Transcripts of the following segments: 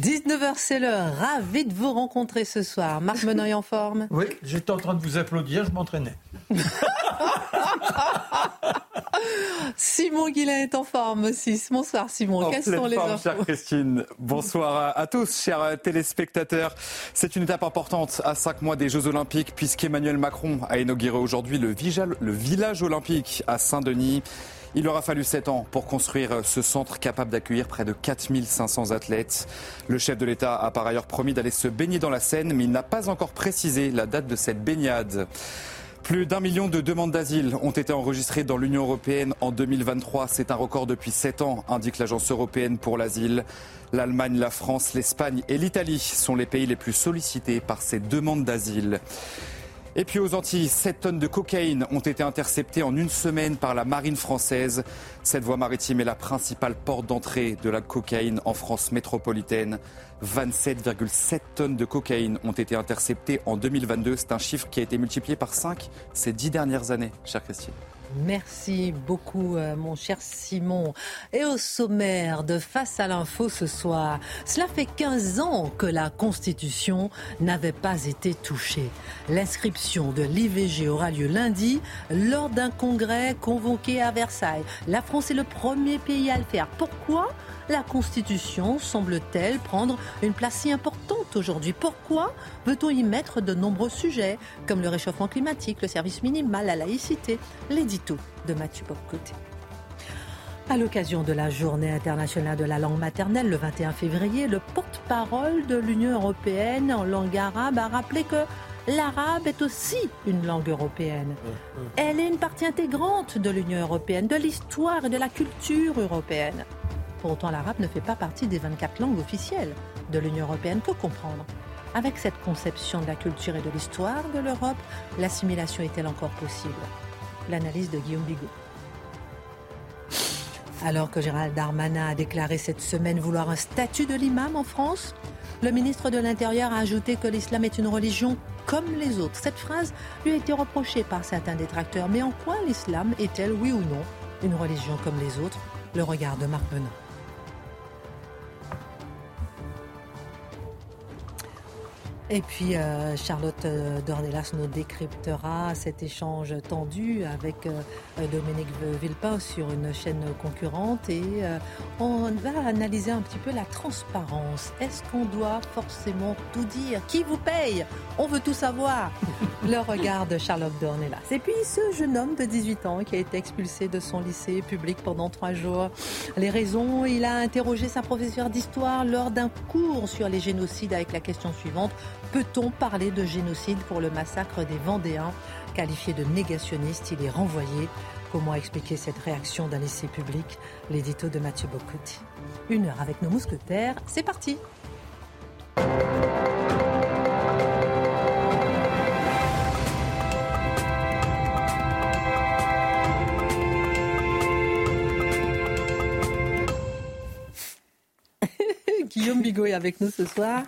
19h, c'est l'heure. Ravi de vous rencontrer ce soir. Marc Menoy en forme Oui, j'étais en train de vous applaudir, je m'entraînais. Simon Guillain est en forme aussi. Bonsoir Simon. Quelles sont les forme, chère Christine. Bonsoir à tous, chers téléspectateurs. C'est une étape importante à cinq mois des Jeux Olympiques puisqu'Emmanuel Macron a inauguré aujourd'hui le, le village olympique à Saint-Denis. Il aura fallu sept ans pour construire ce centre capable d'accueillir près de 4500 athlètes. Le chef de l'État a par ailleurs promis d'aller se baigner dans la Seine, mais il n'a pas encore précisé la date de cette baignade. Plus d'un million de demandes d'asile ont été enregistrées dans l'Union européenne en 2023. C'est un record depuis sept ans, indique l'Agence européenne pour l'asile. L'Allemagne, la France, l'Espagne et l'Italie sont les pays les plus sollicités par ces demandes d'asile. Et puis aux Antilles, 7 tonnes de cocaïne ont été interceptées en une semaine par la marine française. Cette voie maritime est la principale porte d'entrée de la cocaïne en France métropolitaine. 27,7 tonnes de cocaïne ont été interceptées en 2022. C'est un chiffre qui a été multiplié par 5 ces dix dernières années, chère Christine. Merci beaucoup, euh, mon cher Simon. Et au sommaire de Face à l'info ce soir, cela fait 15 ans que la Constitution n'avait pas été touchée. L'inscription de l'IVG aura lieu lundi lors d'un congrès convoqué à Versailles. La France est le premier pays à le faire. Pourquoi la Constitution semble-t-elle prendre une place si importante aujourd'hui? Pourquoi veut-on y mettre de nombreux sujets comme le réchauffement climatique, le service minimal, la laïcité? De Mathieu. À l'occasion de la journée internationale de la langue maternelle le 21 février, le porte-parole de l'Union européenne en langue arabe a rappelé que l'arabe est aussi une langue européenne. Elle est une partie intégrante de l'Union européenne, de l'histoire et de la culture européenne. Pour autant, l'arabe ne fait pas partie des 24 langues officielles de l'Union européenne. Que comprendre? Avec cette conception de la culture et de l'histoire de l'Europe, l'assimilation est-elle encore possible? L'analyse de Guillaume Bigot. Alors que Gérald Darmanin a déclaré cette semaine vouloir un statut de l'imam en France, le ministre de l'Intérieur a ajouté que l'islam est une religion comme les autres. Cette phrase lui a été reprochée par certains détracteurs. Mais en quoi l'islam est-elle, oui ou non, une religion comme les autres? Le regard de Marc. Et puis euh, Charlotte euh, Dornelas nous décryptera cet échange tendu avec euh, Dominique Villepin sur une chaîne concurrente et on va analyser un petit peu la transparence. Est-ce qu'on doit forcément tout dire? Qui vous paye? On veut tout savoir. Le regard de Charlotte Dornelas. Et puis ce jeune homme de 18 ans qui a été expulsé de son lycée public pendant trois jours. Les raisons, il a interrogé sa professeure d'histoire lors d'un cours sur les génocides avec la question suivante. Peut-on parler de génocide pour le massacre des Vendéens Qualifié de négationniste, il est renvoyé. Comment expliquer cette réaction d'un lycée public L'édito de Mathieu Bocotti. Une heure avec nos mousquetaires, c'est parti Guillaume Bigot est avec nous ce soir.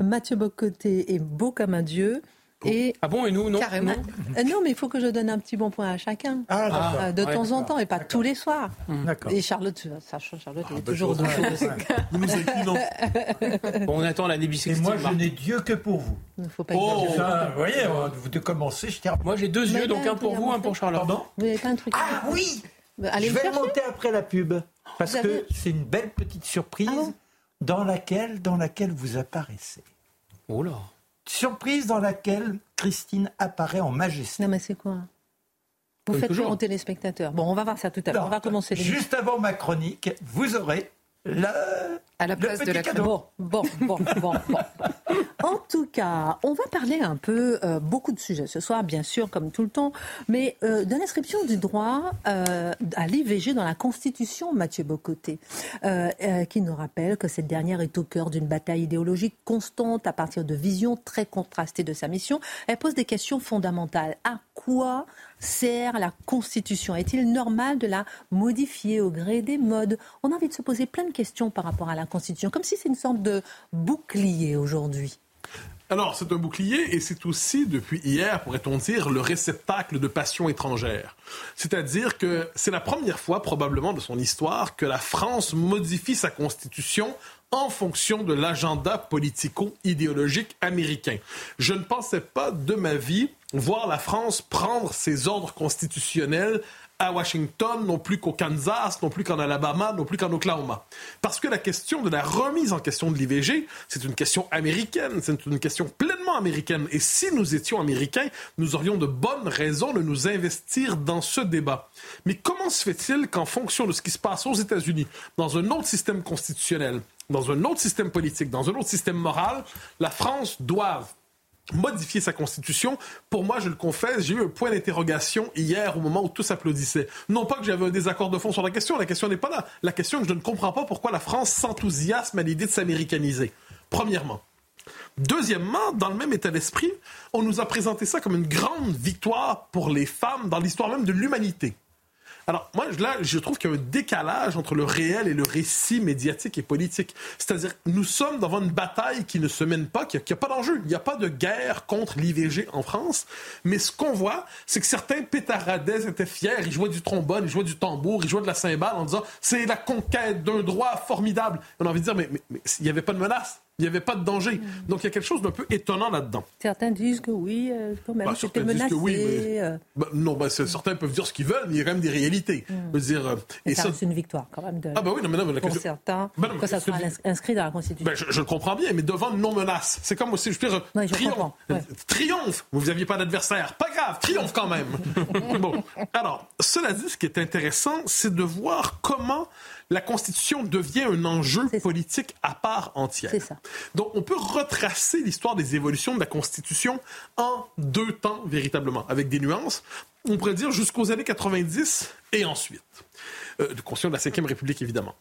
Mathieu Bocoté est beau comme un dieu. Et ah bon, et nous, non Carrément. Euh, non, mais il faut que je donne un petit bon point à chacun. Ah, euh, de temps en temps, et pas tous les soirs. Mmh. D'accord. Et Charlotte, sachant Charlotte, elle est ah, bah, toujours on attend la nébicité. Et moi, je n'ai Dieu que pour vous. Il ne faut pas oh, vous voyez, vous de commencer, je tiens. Moi, j'ai deux yeux, donc un pour vous, un pour Charlotte. Pardon Vous n'avez pas un truc Ah oui Je vais monter après la pub. Parce que c'est une belle petite surprise ah dans, laquelle, dans laquelle vous apparaissez. Oh là Surprise dans laquelle Christine apparaît en majesté. Non mais c'est quoi? Vous faites toujours. aux téléspectateurs. Bon, on va voir ça tout à l'heure. On va commencer. Juste avant ma chronique, vous aurez le à la place de la Bon, bon, bon, bon, bon. En tout cas, on va parler un peu, euh, beaucoup de sujets ce soir, bien sûr, comme tout le temps, mais euh, de l'inscription du droit euh, à l'IVG dans la Constitution, Mathieu Bocoté, qui nous rappelle que cette dernière est au cœur d'une bataille idéologique constante à partir de visions très contrastées de sa mission. Elle pose des questions fondamentales. À quoi sert la Constitution? Est-il normal de la modifier au gré des modes? On a envie de se poser plein de questions par rapport à la Constitution, comme si c'est une sorte de bouclier aujourd'hui. Alors, c'est un bouclier et c'est aussi, depuis hier, pourrait-on dire, le réceptacle de passions étrangères. C'est-à-dire que c'est la première fois, probablement, de son histoire que la France modifie sa constitution en fonction de l'agenda politico-idéologique américain. Je ne pensais pas de ma vie voir la France prendre ses ordres constitutionnels à Washington, non plus qu'au Kansas, non plus qu'en Alabama, non plus qu'en Oklahoma. Parce que la question de la remise en question de l'IVG, c'est une question américaine, c'est une question pleinement américaine. Et si nous étions américains, nous aurions de bonnes raisons de nous investir dans ce débat. Mais comment se fait-il qu'en fonction de ce qui se passe aux États-Unis, dans un autre système constitutionnel, dans un autre système politique, dans un autre système moral, la France doive modifier sa constitution. Pour moi, je le confesse, j'ai eu un point d'interrogation hier au moment où tous applaudissaient. Non pas que j'avais un désaccord de fond sur la question, la question n'est pas là. La question est que je ne comprends pas pourquoi la France s'enthousiasme à l'idée de s'américaniser. Premièrement. Deuxièmement, dans le même état d'esprit, on nous a présenté ça comme une grande victoire pour les femmes dans l'histoire même de l'humanité. Alors, moi, là, je trouve qu'il y a un décalage entre le réel et le récit médiatique et politique. C'est-à-dire, nous sommes devant une bataille qui ne se mène pas, qui n'a pas d'enjeu. Il n'y a pas de guerre contre l'IVG en France. Mais ce qu'on voit, c'est que certains pétaradais étaient fiers. Ils jouaient du trombone, ils jouaient du tambour, ils jouaient de la cymbale en disant c'est la conquête d'un droit formidable. On a envie de dire, mais il n'y avait pas de menace. Il n'y avait pas de danger. Donc il y a quelque chose d'un peu étonnant là-dedans. Certains disent que oui, euh, quand même, bah, c'était menacé. oui, euh. bah, non, bah, certains peuvent dire ce qu'ils veulent, mais il y a quand même des réalités. Mm. dire, euh, et ça, c'est une victoire quand même de, ah bah oui, non, mais non, pour certains, que ça soit inscrit dans la Constitution. Je, je, le comprends bien, mais devant non-menace, c'est comme aussi, je veux dire, triomphe. Triomphe. Vous n'aviez pas d'adversaire. Pas grave, triomphe quand même. bon, alors, cela dit, ce qui est intéressant, c'est de voir comment la Constitution devient un enjeu politique à part entière. Ça. Donc, on peut retracer l'histoire des évolutions de la Constitution en deux temps, véritablement, avec des nuances. On pourrait dire jusqu'aux années 90 et ensuite. Euh, de Constitution de la Ve République, évidemment.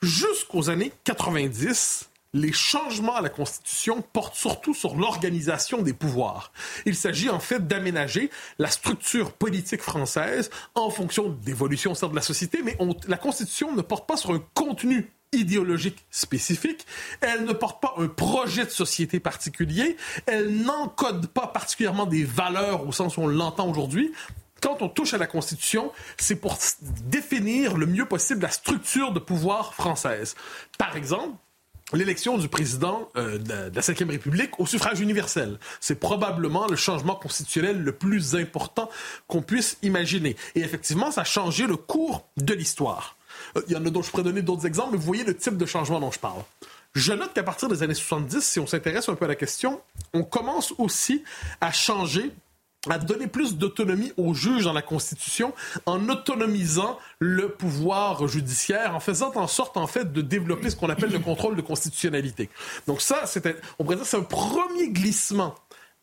Jusqu'aux années 90, les changements à la Constitution portent surtout sur l'organisation des pouvoirs. Il s'agit en fait d'aménager la structure politique française en fonction d'évolution au sein de la société, mais la Constitution ne porte pas sur un contenu idéologique spécifique, elle ne porte pas un projet de société particulier, elle n'encode pas particulièrement des valeurs au sens où on l'entend aujourd'hui, quand on touche à la Constitution, c'est pour définir le mieux possible la structure de pouvoir française. Par exemple, l'élection du président euh, de, la Ve République au suffrage universel. C'est probablement le changement constitutionnel le plus important qu'on puisse imaginer. Et effectivement, ça a changé le cours de l'histoire. Euh, il y en a d'autres, je pourrais donner d'autres exemples, mais vous voyez le type de changement dont je parle. Je note qu'à partir des années 70, si on s'intéresse un peu à la question, on commence aussi à changer à donner plus d'autonomie aux juges dans la Constitution en autonomisant le pouvoir judiciaire, en faisant en sorte, en fait, de développer ce qu'on appelle le contrôle de constitutionnalité. Donc ça, c'était, on pourrait dire, c'est un premier glissement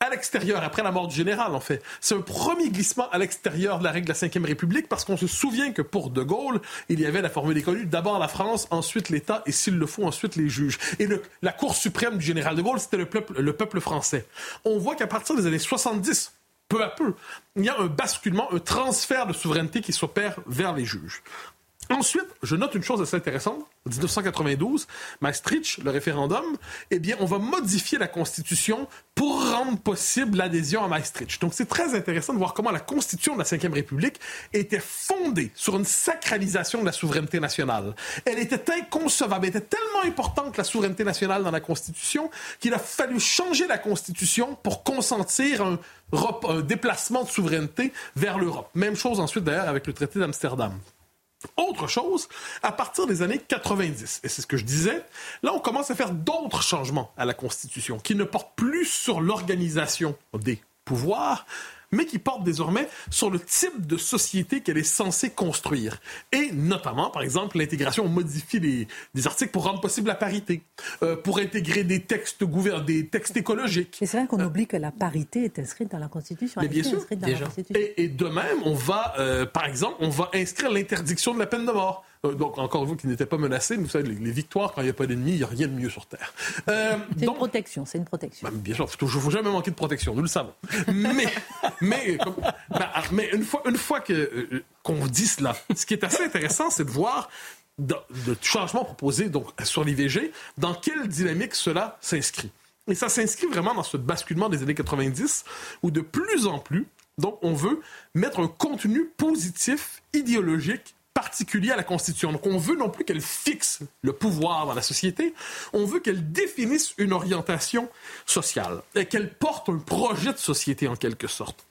à l'extérieur, après la mort du général, en fait. C'est un premier glissement à l'extérieur de la règle de la Ve République, parce qu'on se souvient que pour De Gaulle, il y avait la formule école d'abord la France, ensuite l'État, et s'il le faut, ensuite les juges. Et le, la Cour suprême du général De Gaulle, c'était le peuple, le peuple français. On voit qu'à partir des années 70, peu à peu, il y a un basculement, un transfert de souveraineté qui s'opère vers les juges. Ensuite, je note une chose assez intéressante. En 1992, Maastricht, le référendum, eh bien, on va modifier la Constitution pour rendre possible l'adhésion à Maastricht. Donc, c'est très intéressant de voir comment la Constitution de la Ve République était fondée sur une sacralisation de la souveraineté nationale. Elle était inconcevable, elle était tellement importante la souveraineté nationale dans la Constitution qu'il a fallu changer la Constitution pour consentir un, un déplacement de souveraineté vers l'Europe. Même chose ensuite d'ailleurs avec le traité d'Amsterdam. Autre chose, à partir des années 90, et c'est ce que je disais, là on commence à faire d'autres changements à la Constitution qui ne portent plus sur l'organisation des pouvoirs, mais qui porte désormais sur le type de société qu'elle est censée construire. Et notamment, par exemple, l'intégration, on modifie les, des articles pour rendre possible la parité, euh, pour intégrer des textes, des textes écologiques. Et c'est vrai qu'on euh, oublie que la parité est inscrite dans la Constitution. Mais bien sûr, Et, de même, on va, euh, par exemple, on va inscrire l'interdiction de la peine de mort. Euh, donc, encore vous qui n'étaient pas menacés, vous savez, les, victoires, quand il n'y a pas d'ennemis, il n'y a rien de mieux sur Terre. Euh, c'est une protection, c'est une protection. Ben, bien sûr, il ne faut jamais manquer de protection, nous le savons. mais, mais, ben, mais une fois, une fois que, euh, qu'on dit cela, ce qui est assez intéressant, c'est de voir le changement proposé donc, sur l'IVG, dans quelle dynamique cela s'inscrit. Et ça s'inscrit vraiment dans ce basculement des années 90, où de plus en plus, donc, on veut mettre un contenu positif, idéologique, particulier à la Constitution. Donc on veut non plus qu'elle fixe le pouvoir dans la société, on veut qu'elle définisse une orientation sociale et qu'elle porte un projet de société en quelque sorte.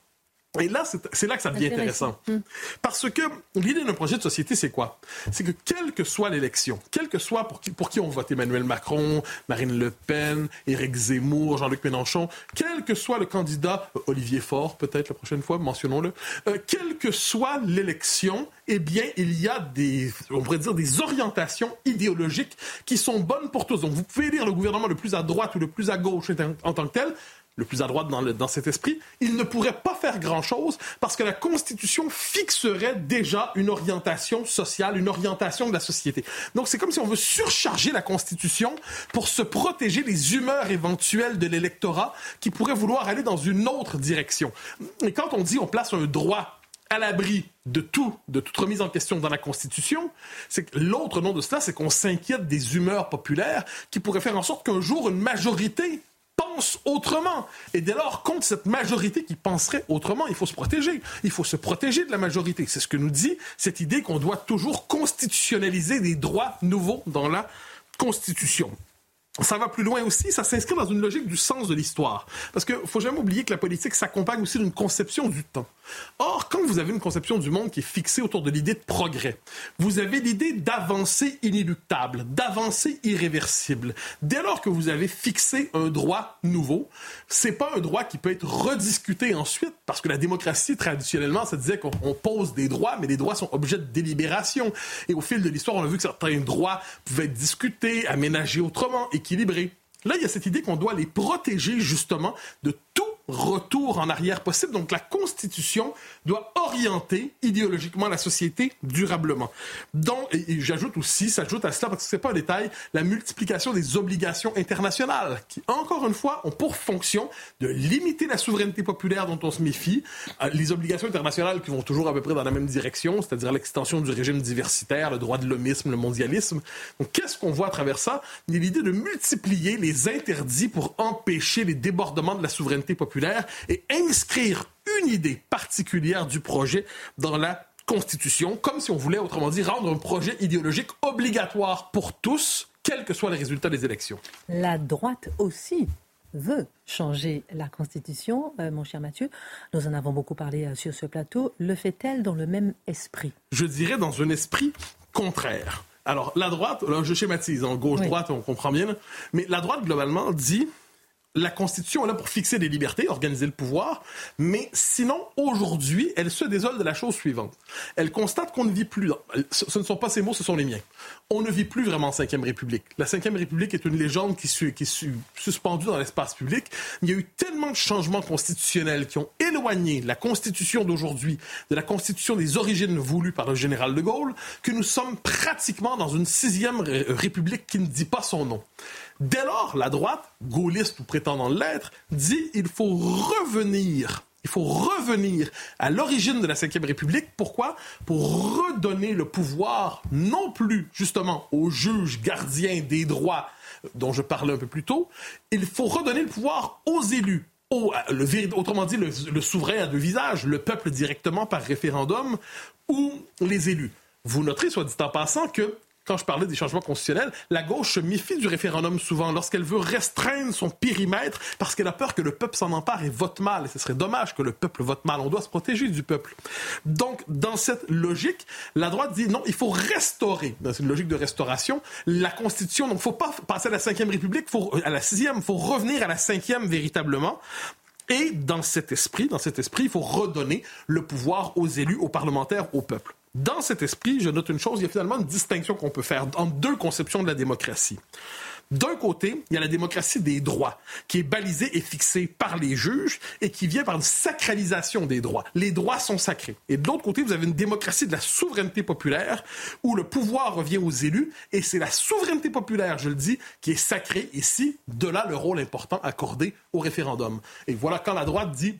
Et là, c'est là que ça devient intéressant. Hmm. Parce que l'idée d'un projet de société, c'est quoi? C'est que quelle que soit l'élection, quel que soit pour qui, pour qui on vote Emmanuel Macron, Marine Le Pen, Éric Zemmour, Jean-Luc Mélenchon, quel que soit le candidat, euh, Olivier Faure peut-être la prochaine fois, mentionnons-le, euh, quelle que soit l'élection, eh bien, il y a des, on pourrait dire, des orientations idéologiques qui sont bonnes pour tous. Donc, vous pouvez lire le gouvernement le plus à droite ou le plus à gauche en tant que tel, le plus à droite dans, dans cet esprit, il ne pourrait pas faire grand-chose parce que la Constitution fixerait déjà une orientation sociale, une orientation de la société. Donc c'est comme si on veut surcharger la Constitution pour se protéger des humeurs éventuelles de l'électorat qui pourrait vouloir aller dans une autre direction. Et quand on dit on place un droit à l'abri de tout, de toute remise en question dans la Constitution, c'est l'autre nom de cela, c'est qu'on s'inquiète des humeurs populaires qui pourraient faire en sorte qu'un jour une majorité autrement. Et dès lors, contre cette majorité qui penserait autrement, il faut se protéger. Il faut se protéger de la majorité. C'est ce que nous dit cette idée qu'on doit toujours constitutionnaliser des droits nouveaux dans la Constitution ça va plus loin aussi, ça s'inscrit dans une logique du sens de l'histoire. Parce qu'il faut jamais oublier que la politique s'accompagne aussi d'une conception du temps. Or, quand vous avez une conception du monde qui est fixée autour de l'idée de progrès, vous avez l'idée d'avancée inéluctable, d'avancée irréversible. Dès lors que vous avez fixé un droit nouveau, c'est pas un droit qui peut être rediscuté ensuite, parce que la démocratie, traditionnellement, ça disait qu'on pose des droits, mais les droits sont objets de délibération. Et au fil de l'histoire, on a vu que certains droits pouvaient être discutés, aménagés autrement, Là, il y a cette idée qu'on doit les protéger justement de retour en arrière possible. Donc la Constitution doit orienter idéologiquement la société durablement. Donc, et, j'ajoute aussi, s'ajoute à cela, parce que c'est pas un détail, la multiplication des obligations internationales, qui, encore une fois, ont pour fonction de limiter la souveraineté populaire dont on se méfie, euh, les obligations internationales qui vont toujours à peu près dans la même direction, c'est-à-dire l'extension du régime diversitaire, le droit de l'homisme, le mondialisme. Donc qu'est-ce qu'on voit à travers ça? Il y a l'idée de multiplier les interdits pour empêcher les débordements de la souveraineté populaire et inscrire une idée particulière du projet dans la Constitution, comme si on voulait, autrement dit, rendre un projet idéologique obligatoire pour tous, quels que soient les résultats des élections. La droite aussi veut changer la Constitution, euh, mon cher Mathieu. Nous en avons beaucoup parlé euh, sur ce plateau. Le fait-elle dans le même esprit? Je dirais dans un esprit contraire. Alors, la droite, là, je schématise, en gauche-droite, on comprend bien, mais la droite, globalement, dit la Constitution est là pour fixer des libertés, organiser le pouvoir, mais sinon, aujourd'hui, elle se désole de la chose suivante. Elle constate qu'on ne vit plus, ce ne sont pas ses mots, ce sont les miens. On ne vit plus vraiment en République. La Cinquième République est une légende qui, qui est suspendue dans l'espace public. Il y a eu tellement de changements constitutionnels qui ont éloigné la Constitution d'aujourd'hui de la Constitution des origines voulues par le général de Gaulle que nous sommes pratiquement dans une sixième République qui ne dit pas son nom. Dès lors, la droite, gaulliste ou prétendant l'être, dit il faut revenir il faut revenir à l'origine de la Ve République. Pourquoi? Pour redonner le pouvoir non plus justement aux juges gardiens des droits dont je parlais un peu plus tôt. Il faut redonner le pouvoir aux élus. autrement dit, le, le souverain a deux visages, le peuple directement par référendum ou les élus. Vous noterez, soit dit en passant, que quand je parlais des changements constitutionnels, la gauche se méfie du référendum souvent lorsqu'elle veut restreindre son périmètre parce qu'elle a peur que le peuple s'en empare et vote mal. Et ce serait dommage que le peuple vote mal. On doit se protéger du peuple. Donc, dans cette logique, la droite dit non, il faut restaurer, dans une logique de restauration, la Constitution. Donc, il ne faut pas passer à la cinquième République, faut, à la sixième, il faut revenir à la cinquième véritablement. Et dans cet esprit, dans cet esprit, il faut redonner le pouvoir aux élus, aux parlementaires, au peuple. Dans cet esprit, je note une chose, il y a finalement une distinction qu'on peut faire entre deux conceptions de la démocratie. D'un côté, il y a la démocratie des droits, qui est balisée et fixée par les juges et qui vient par une sacralisation des droits. Les droits sont sacrés. Et de l'autre côté, vous avez une démocratie de la souveraineté populaire, où le pouvoir revient aux élus, et c'est la souveraineté populaire, je le dis, qui est sacrée. Ici, de là le rôle important accordé au référendum. Et voilà quand la droite dit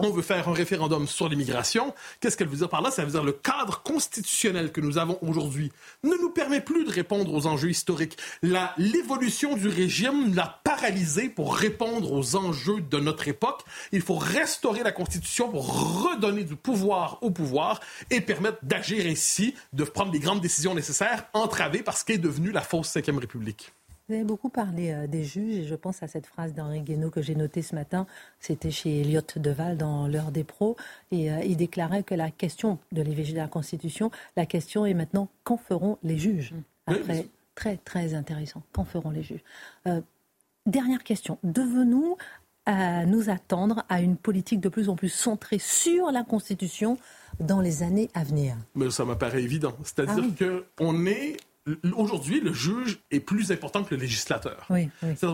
on veut faire un référendum sur l'immigration. Qu'est-ce qu'elle veut dire par là? Ça veut dire le cadre constitutionnel que nous avons aujourd'hui ne nous permet plus de répondre aux enjeux historiques. L'évolution du régime l'a paralysé pour répondre aux enjeux de notre époque. Il faut restaurer la Constitution pour redonner du pouvoir au pouvoir et permettre d'agir ainsi, de prendre les grandes décisions nécessaires, entravées par ce qu'est devenu la fausse Cinquième République. Vous avez beaucoup parlé euh, des juges et je pense à cette phrase d'Henri Guénaud que j'ai notée ce matin. C'était chez Elliot Deval dans l'heure des pros. Et euh, il déclarait que la question de l'IVG de la Constitution, la question est maintenant qu'en feront les juges? Après, très très intéressant. Qu'en feront les juges? Euh, Dernière question. Devons-nous nous attendre à une politique de plus en plus centrée sur la Constitution dans les années à venir? Mais ça m'apparaît évident. C'est-à-dire ah qu'on est Aujourd'hui, le juge est plus important que le législateur.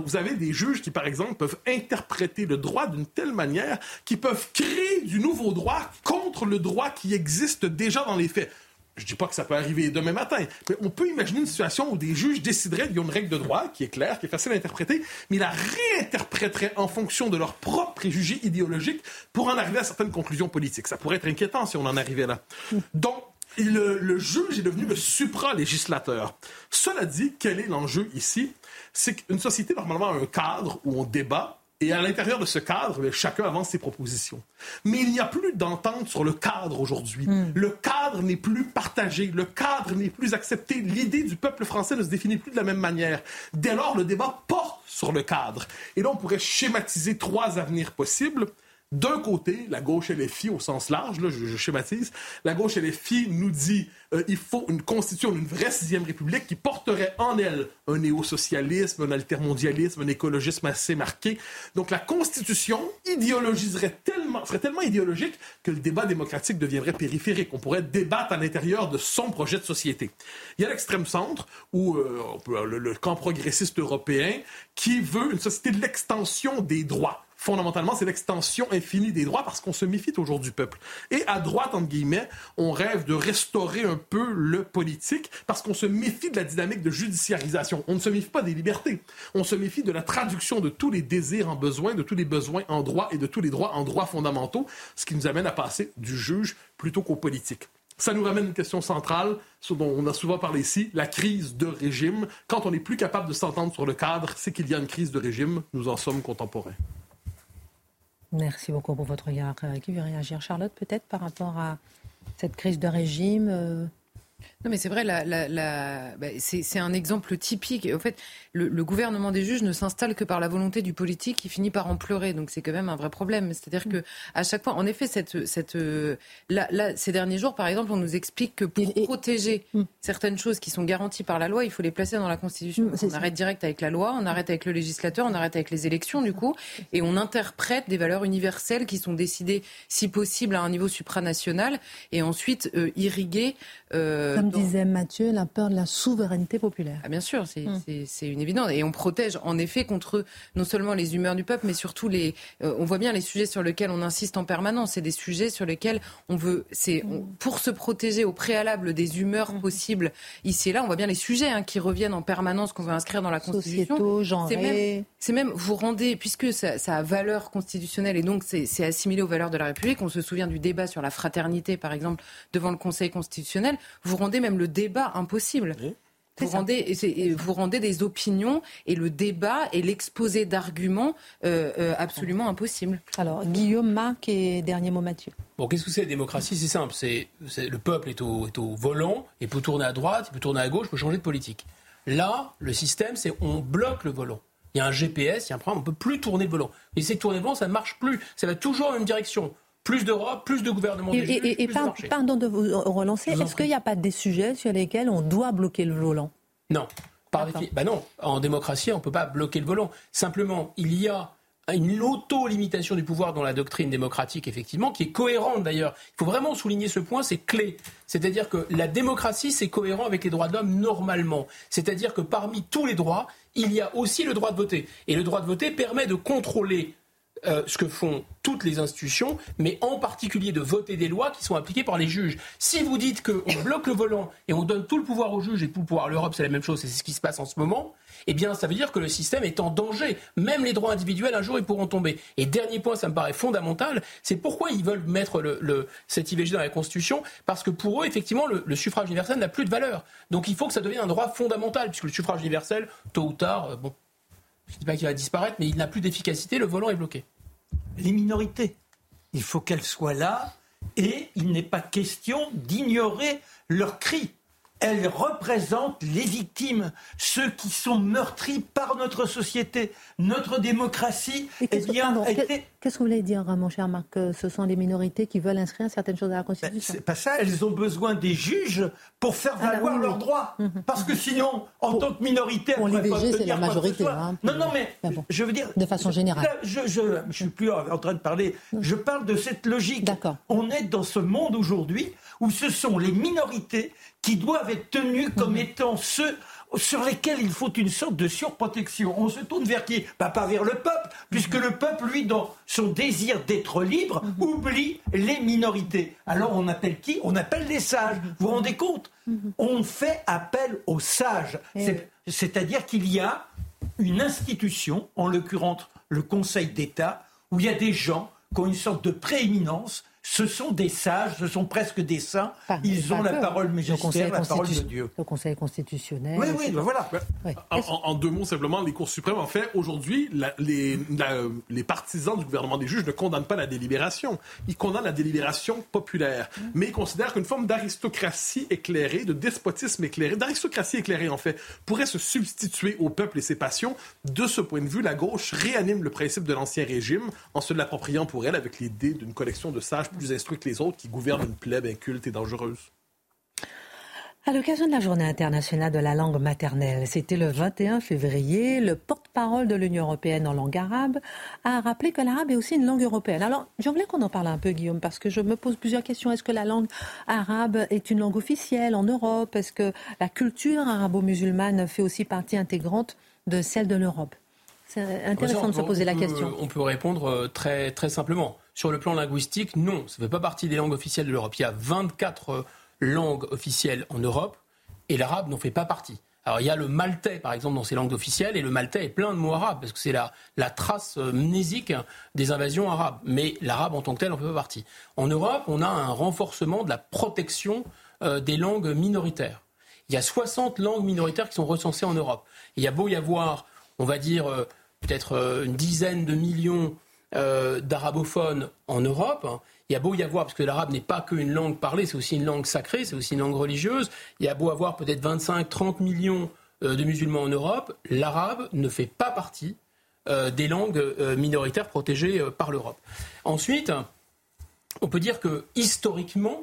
Vous avez des juges qui, par exemple, peuvent interpréter le droit d'une telle manière qu'ils peuvent créer du nouveau droit contre le droit qui existe déjà dans les faits. Je ne dis pas que ça peut arriver demain matin, mais on peut imaginer une situation où des juges décideraient qu'il y a une règle de droit qui est claire, qui est facile à interpréter, mais ils la réinterpréteraient en fonction de leurs propres préjugés idéologiques pour en arriver à certaines conclusions politiques. Ça pourrait être inquiétant si on en arrivait là. Donc, le, juge est devenu le supra-législateur. Cela dit, quel est l'enjeu ici? C'est qu'une société, normalement, a un cadre où on débat, et à l'intérieur de ce cadre, ben, chacun avance ses propositions. Mais il n'y a plus d'entente sur le cadre aujourd'hui. Hmm. Le cadre n'est plus partagé, le cadre n'est plus accepté. L'idée du peuple français ne se définit plus de la même manière. Dès lors, le débat porte sur le cadre. Et là, on pourrait schématiser trois avenirs possibles. D'un côté, la gauche et les filles au sens large, là, je, schématise, la gauche et les filles nous dit euh, il faut une constitution d'une vraie sixième république qui porterait en elle un néo-socialisme, un altermondialisme, un écologisme assez marqué. Donc la constitution idéologiserait tellement, serait tellement idéologique que le débat démocratique deviendrait périphérique. On pourrait débattre à l'intérieur de son projet de société. Il y a l'extrême centre, ou euh, le, le camp progressiste européen, qui veut une société de l'extension des droits fondamentalement, c'est l'extension infinie des droits parce qu'on se méfie toujours du peuple. Et à droite, entre guillemets, on rêve de restaurer un peu le politique parce qu'on se méfie de la dynamique de judiciarisation. On ne se méfie pas des libertés. On se méfie de la traduction de tous les désirs en besoins, de tous les besoins en droit et de tous les droits en droits fondamentaux, ce qui nous amène à passer du juge plutôt qu'au politique. Ça nous ramène à une question centrale, ce dont on a souvent parlé ici, la crise de régime. Quand on n'est plus capable de s'entendre sur le cadre, c'est qu'il y a une crise de régime. Nous en sommes contemporains. Merci beaucoup pour votre regard. Qui veut réagir? Charlotte, peut-être, par rapport à cette crise de régime euh, non, mais c'est vrai, bah, c'est un exemple typique. En fait, le, gouvernement des juges ne s'installe que par la volonté du politique qui finit par en pleurer. Donc c'est quand même un vrai problème. C'est-à-dire mm. que à chaque fois, en effet, cette, cette, euh, là, ces derniers jours, par exemple, on nous explique que pour protéger mm. certaines choses qui sont garanties par la loi, il faut les placer dans la Constitution. Mm, on arrête direct avec la loi, on arrête avec le législateur, on arrête avec les élections, du coup, et on interprète des valeurs universelles qui sont décidées, si possible, à un niveau supranational, et ensuite euh, irriguées. Euh, Comme disait Mathieu, la peur de la souveraineté populaire. Ah, bien sûr, hum. c'est une évidence. Et on protège en effet contre non seulement les humeurs du peuple, mais surtout les. Euh, on voit bien les sujets sur lesquels on insiste en permanence. C'est des sujets sur lesquels on veut. C'est hum. pour se protéger au préalable des humeurs hum. possibles ici et là. On voit bien les sujets hein, qui reviennent en permanence qu'on veut inscrire dans la Constitution. C'est même, même, vous rendez, puisque ça, ça a valeur constitutionnelle et donc c'est assimilé aux valeurs de la République. On se souvient du débat sur la fraternité, par exemple, devant le Conseil constitutionnel. Vous rendez même le débat impossible. Vous rendez, vous rendez, des opinions et le débat et l'exposé d'arguments euh, euh, absolument impossible. Alors, Guillaume, Marc et dernier mot Mathieu. Bon, qu'est-ce que c'est la démocratie? C'est simple. C'est, le peuple est au, est au volant, il peut tourner à droite, il peut tourner à gauche, il peut changer de politique. Là, le système, c'est on bloque le volant. Il y a un GPS, il y a un problème, on ne peut plus tourner le volant. Et c'est tourner le volant, ça ne marche plus. Ça va toujours dans la même direction plus d'Europe, plus de gouvernement et, et, et pardon de vous relancer, est-ce qu'il n'y a pas des sujets sur lesquels on doit bloquer le volant? Non. Par bah non, en démocratie, on ne peut pas bloquer le volant. Simplement, il y a une auto-limitation du pouvoir dans la doctrine démocratique, effectivement, qui est cohérente d'ailleurs. Il faut vraiment souligner ce point, c'est clé. C'est-à-dire que la démocratie, c'est cohérent avec les droits de l'homme normalement. C'est-à-dire que parmi tous les droits, il y a aussi le droit de voter. Et le droit de voter permet de contrôler euh, ce que font toutes les institutions, mais en particulier de voter des lois qui sont appliquées par les juges. Si vous dites qu'on bloque le volant et on donne tout le pouvoir aux juges et tout le pouvoir à l'Europe, c'est la même chose, c'est ce qui se passe en ce moment, eh bien ça veut dire que le système est en danger. Même les droits individuels, un jour, ils pourront tomber. Et dernier point, ça me paraît fondamental, c'est pourquoi ils veulent mettre le, cette IVG dans la Constitution, parce que pour eux, effectivement, le, suffrage universel n'a plus de valeur. Donc il faut que ça devienne un droit fondamental, puisque le suffrage universel, tôt ou tard, euh, bon, je ne dis pas qu'il va disparaître, mais il n'a plus d'efficacité, le volant est bloqué. Les minorités, il faut qu'elles soient là et il n'est pas question d'ignorer leurs cris elle représente les victimes, ceux qui sont meurtris par notre société. Notre démocratie, eh bien, Qu'est-ce que vous voulez dire, mon cher Marc que Ce sont les minorités qui veulent inscrire certaines choses à la Constitution C'est pas ça. Elles ont besoin des juges pour faire ah, valoir leurs droits. Mhm. Parce que sinon, en tant que minorité, pour l'IVG, c'est la majorité. Hein, non, non, mais je veux dire. De façon générale. je, je, suis plus en train de parler. Je parle de cette logique. D'accord. On est dans ce monde aujourd'hui où ce sont les minorités qui doivent être tenus comme mhm. étant ceux sur lesquels il faut une sorte de surprotection. On se tourne vers qui? Pas vers le peuple, puisque le peuple, lui, dans son désir d'être libre, mhm. oublie les minorités. Alors on appelle qui? On appelle les sages. Vous vous rendez compte? Mhm. On fait appel aux sages. Eh c'est-à-dire qu'il y a une institution, en l'occurrence le Conseil d'État, où il y a des gens qui ont une sorte de prééminence ce sont des sages, ce sont presque des saints. Ils ont la parole magistère, la parole de Dieu. Le Conseil constitutionnel. Oui, oui, ben voilà. En, deux mots simplement, les cours suprêmes, en fait, aujourd'hui, les, les, partisans du gouvernement des juges ne condamnent pas la délibération. Ils condamnent la délibération populaire. Mm. Mais ils considèrent qu'une forme d'aristocratie éclairée, de despotisme éclairé, d'aristocratie éclairée, en fait, pourrait se substituer au peuple et ses passions. De ce point de vue, la gauche réanime le principe de l'Ancien Régime en se l'appropriant pour elle avec l'idée d'une collection de sages plus instruits que les autres qui gouvernent une plèbe inculte et dangereuse. À l'occasion de la Journée internationale de la langue maternelle, c'était le 21 février, le porte-parole de l'Union européenne en langue arabe a rappelé que l'arabe est aussi une langue européenne. Alors, j'en voulais qu'on en parle un peu, Guillaume, parce que je me pose plusieurs questions. Est-ce que la langue arabe est une langue officielle en Europe? Est-ce que la culture arabo-musulmane fait aussi partie intégrante de celle de l'Europe? C'est intéressant de se poser la question. On peut répondre euh, très, très simplement. Sur le plan linguistique, non, ça ne fait pas partie des langues officielles de l'Europe. Il y a 24 euh, langues officielles en Europe et l'arabe n'en fait pas partie. Alors il y a le maltais, par exemple, dans ces langues officielles, et le maltais est plein de mots arabes, parce que c'est la, trace euh, mnésique des invasions arabes. Mais l'arabe en tant que tel n'en fait pas partie. En Europe, on a un renforcement de la protection euh, des langues minoritaires. Il y a 60 langues minoritaires qui sont recensées en Europe. il y a beau y avoir, on va dire, peut-être une dizaine de millions euh, d'arabophones en Europe. Il y a beau y avoir, parce que l'arabe n'est pas qu'une langue parlée, c'est aussi une langue sacrée, c'est aussi une langue religieuse. Il y a beau avoir peut-être 25-30 millions euh, de musulmans en Europe, l'arabe ne fait pas partie euh, des langues minoritaires protégées par l'Europe. Ensuite, on peut dire que historiquement,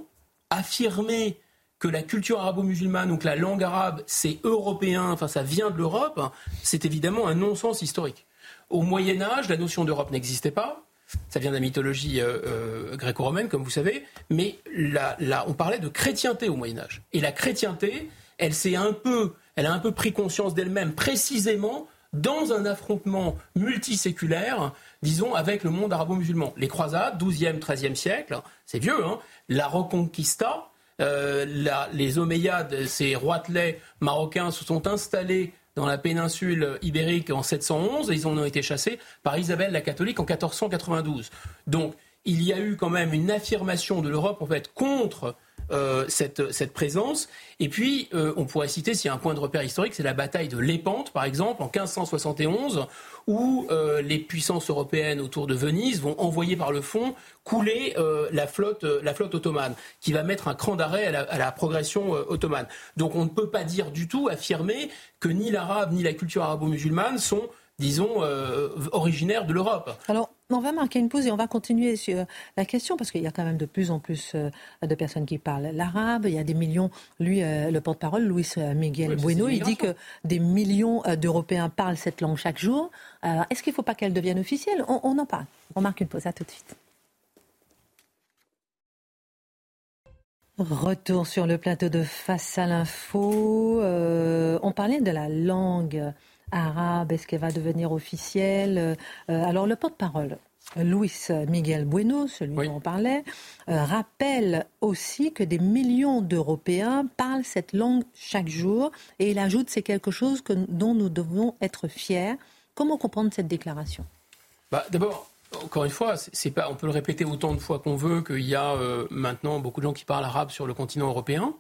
affirmer que la culture arabo-musulmane ou la langue arabe, c'est européen, enfin ça vient de l'Europe, c'est évidemment un non-sens historique. Au Moyen Âge, la notion d'Europe n'existait pas. Ça vient de la mythologie euh, euh, gréco-romaine, comme vous savez. Mais là, on parlait de chrétienté au Moyen Âge. Et la chrétienté, elle s'est un peu, elle a un peu pris conscience d'elle-même, précisément dans un affrontement multiséculaire, disons, avec le monde arabo-musulman. Les croisades, 12e, 13e siècle, c'est vieux, hein, la Reconquista, euh, les Omeyyades, ces roitelets marocains se sont installés dans la péninsule ibérique en 711 et ils en ont été chassés par Isabelle la catholique en 1492. Donc il y a eu quand même une affirmation de l'Europe en fait contre euh, cette, cette, présence. Et puis, euh, on pourrait citer, s'il y a un point de repère historique, c'est la bataille de Lépante, par exemple, en 1571, où euh, les puissances européennes autour de Venise vont envoyer par le fond couler la, flotte, la flotte ottomane, qui va mettre un cran d'arrêt à, la, progression ottomane. Donc on ne peut pas dire du tout, affirmer que ni l'arabe ni la culture arabo-musulmane sont disons, originaires de l'Europe. On va marquer une pause et on va continuer sur la question parce qu'il y a quand même de plus en plus euh, de personnes qui parlent l'arabe. Il y a des millions. Lui, euh, le porte-parole, Luis euh, Miguel Bueno, il dit que des millions d'Européens parlent cette langue chaque jour. Est-ce qu'il ne faut pas qu'elle devienne officielle? On, on en parle. On marque une pause. À tout de suite. Retour sur le plateau de Face à l'info. on parlait de la langue arabe Est-ce qu'elle va devenir officielle euh, Alors le porte-parole, Luis Miguel Bueno, celui dont on parlait, euh, rappelle aussi que des millions d'Européens parlent cette langue chaque jour et il ajoute c'est quelque chose que, dont nous devons être fiers. Comment comprendre cette déclaration? Bah, D'abord, encore une fois, c'est pas, on peut le répéter autant de fois qu'on veut qu'il y a euh, maintenant beaucoup de gens qui parlent arabe sur le continent européen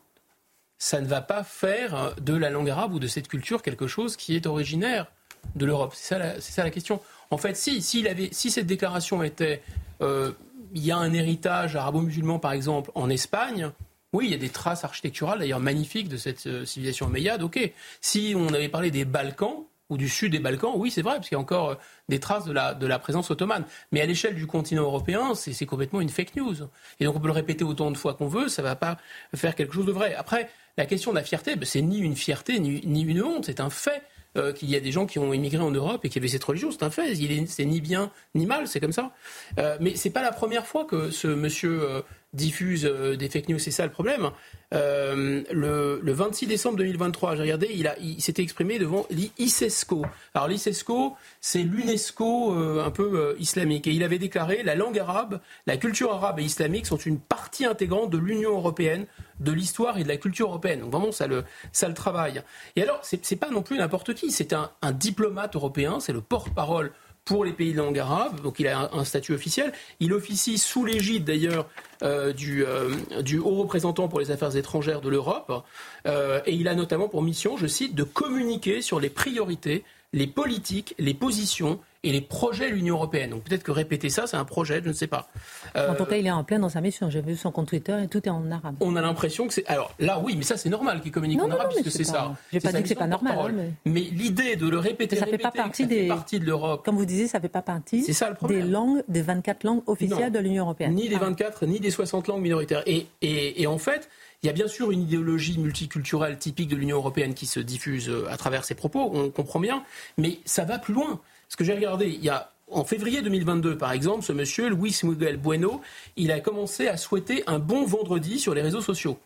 ça ne va pas faire de la langue arabe ou de cette culture quelque chose qui est originaire de l'Europe. C'est ça, la question. En fait, si, si, cette déclaration était euh, il y a un héritage arabo-musulman, par exemple, en Espagne, oui, il y a des traces architecturales, d'ailleurs magnifiques, de cette euh, civilisation omeyyade, ok. Si on avait parlé des Balkans, ou du sud des Balkans, oui, c'est vrai, parce qu'il y a encore euh, des traces de la, de la présence ottomane. Mais à l'échelle du continent européen, c'est complètement une fake news. Et donc on peut le répéter autant de fois qu'on veut, ça ne va pas faire quelque chose de vrai. Après, la question de la fierté, ben, c'est ni une fierté ni, une honte, c'est un fait. Euh, qu'il y a des gens qui ont immigré en Europe et qui avaient cette religion, c'est un fait. C'est ni bien ni mal, c'est comme ça. Euh, mais c'est pas la première fois que ce monsieur euh, diffuse euh, des fake news, c'est ça le problème. Euh, le, 26 décembre 2023, j'ai regardé, il, s'était exprimé devant l'ICESCO. Alors l'ICESCO, c'est l'UNESCO euh, un peu islamique. Et il avait déclaré la langue arabe, la culture arabe et islamique sont une partie intégrante de l'Union européenne, de l'histoire et de la culture européenne. Donc vraiment, ça le, ça le travaille. Et alors, c'est pas non plus n'importe qui, c'est un, un diplomate européen, c'est le porte-parole pour les pays de langue arabe, donc il a un, statut officiel. Il officie sous l'égide d'ailleurs euh, du, euh, du, haut représentant pour les affaires étrangères de l'Europe, euh, et il a notamment pour mission, je cite, de communiquer sur les priorités, les politiques, les positions et les projets de l'Union européenne. Donc peut-être que répéter ça, c'est un projet, je ne sais pas. en tout cas, il est en plein dans sa mission. J'ai vu son compte Twitter et tout est en arabe. On a l'impression que c'est. Alors là, oui, mais ça, c'est normal qu'il communique en arabe, puisque c'est ça. Je n'ai pas dit que c'est pas normal. Hein, mais, l'idée de le répéter, ça ne fait pas partie des. partie de l'Europe. Comme vous disiez, ça ne fait pas partie des langues, des 24 langues officielles de l'Union européenne. Ni des 24, ah. ni des 60 langues minoritaires. Et, et, et en fait. Il y a bien sûr une idéologie multiculturelle typique de l'Union européenne qui se diffuse euh, à travers ses propos, on comprend bien, mais ça va plus loin. Ce que j'ai regardé, il y a en février 2022, par exemple, ce monsieur, Luis Miguel Bueno, il a commencé à souhaiter un bon vendredi sur les réseaux sociaux.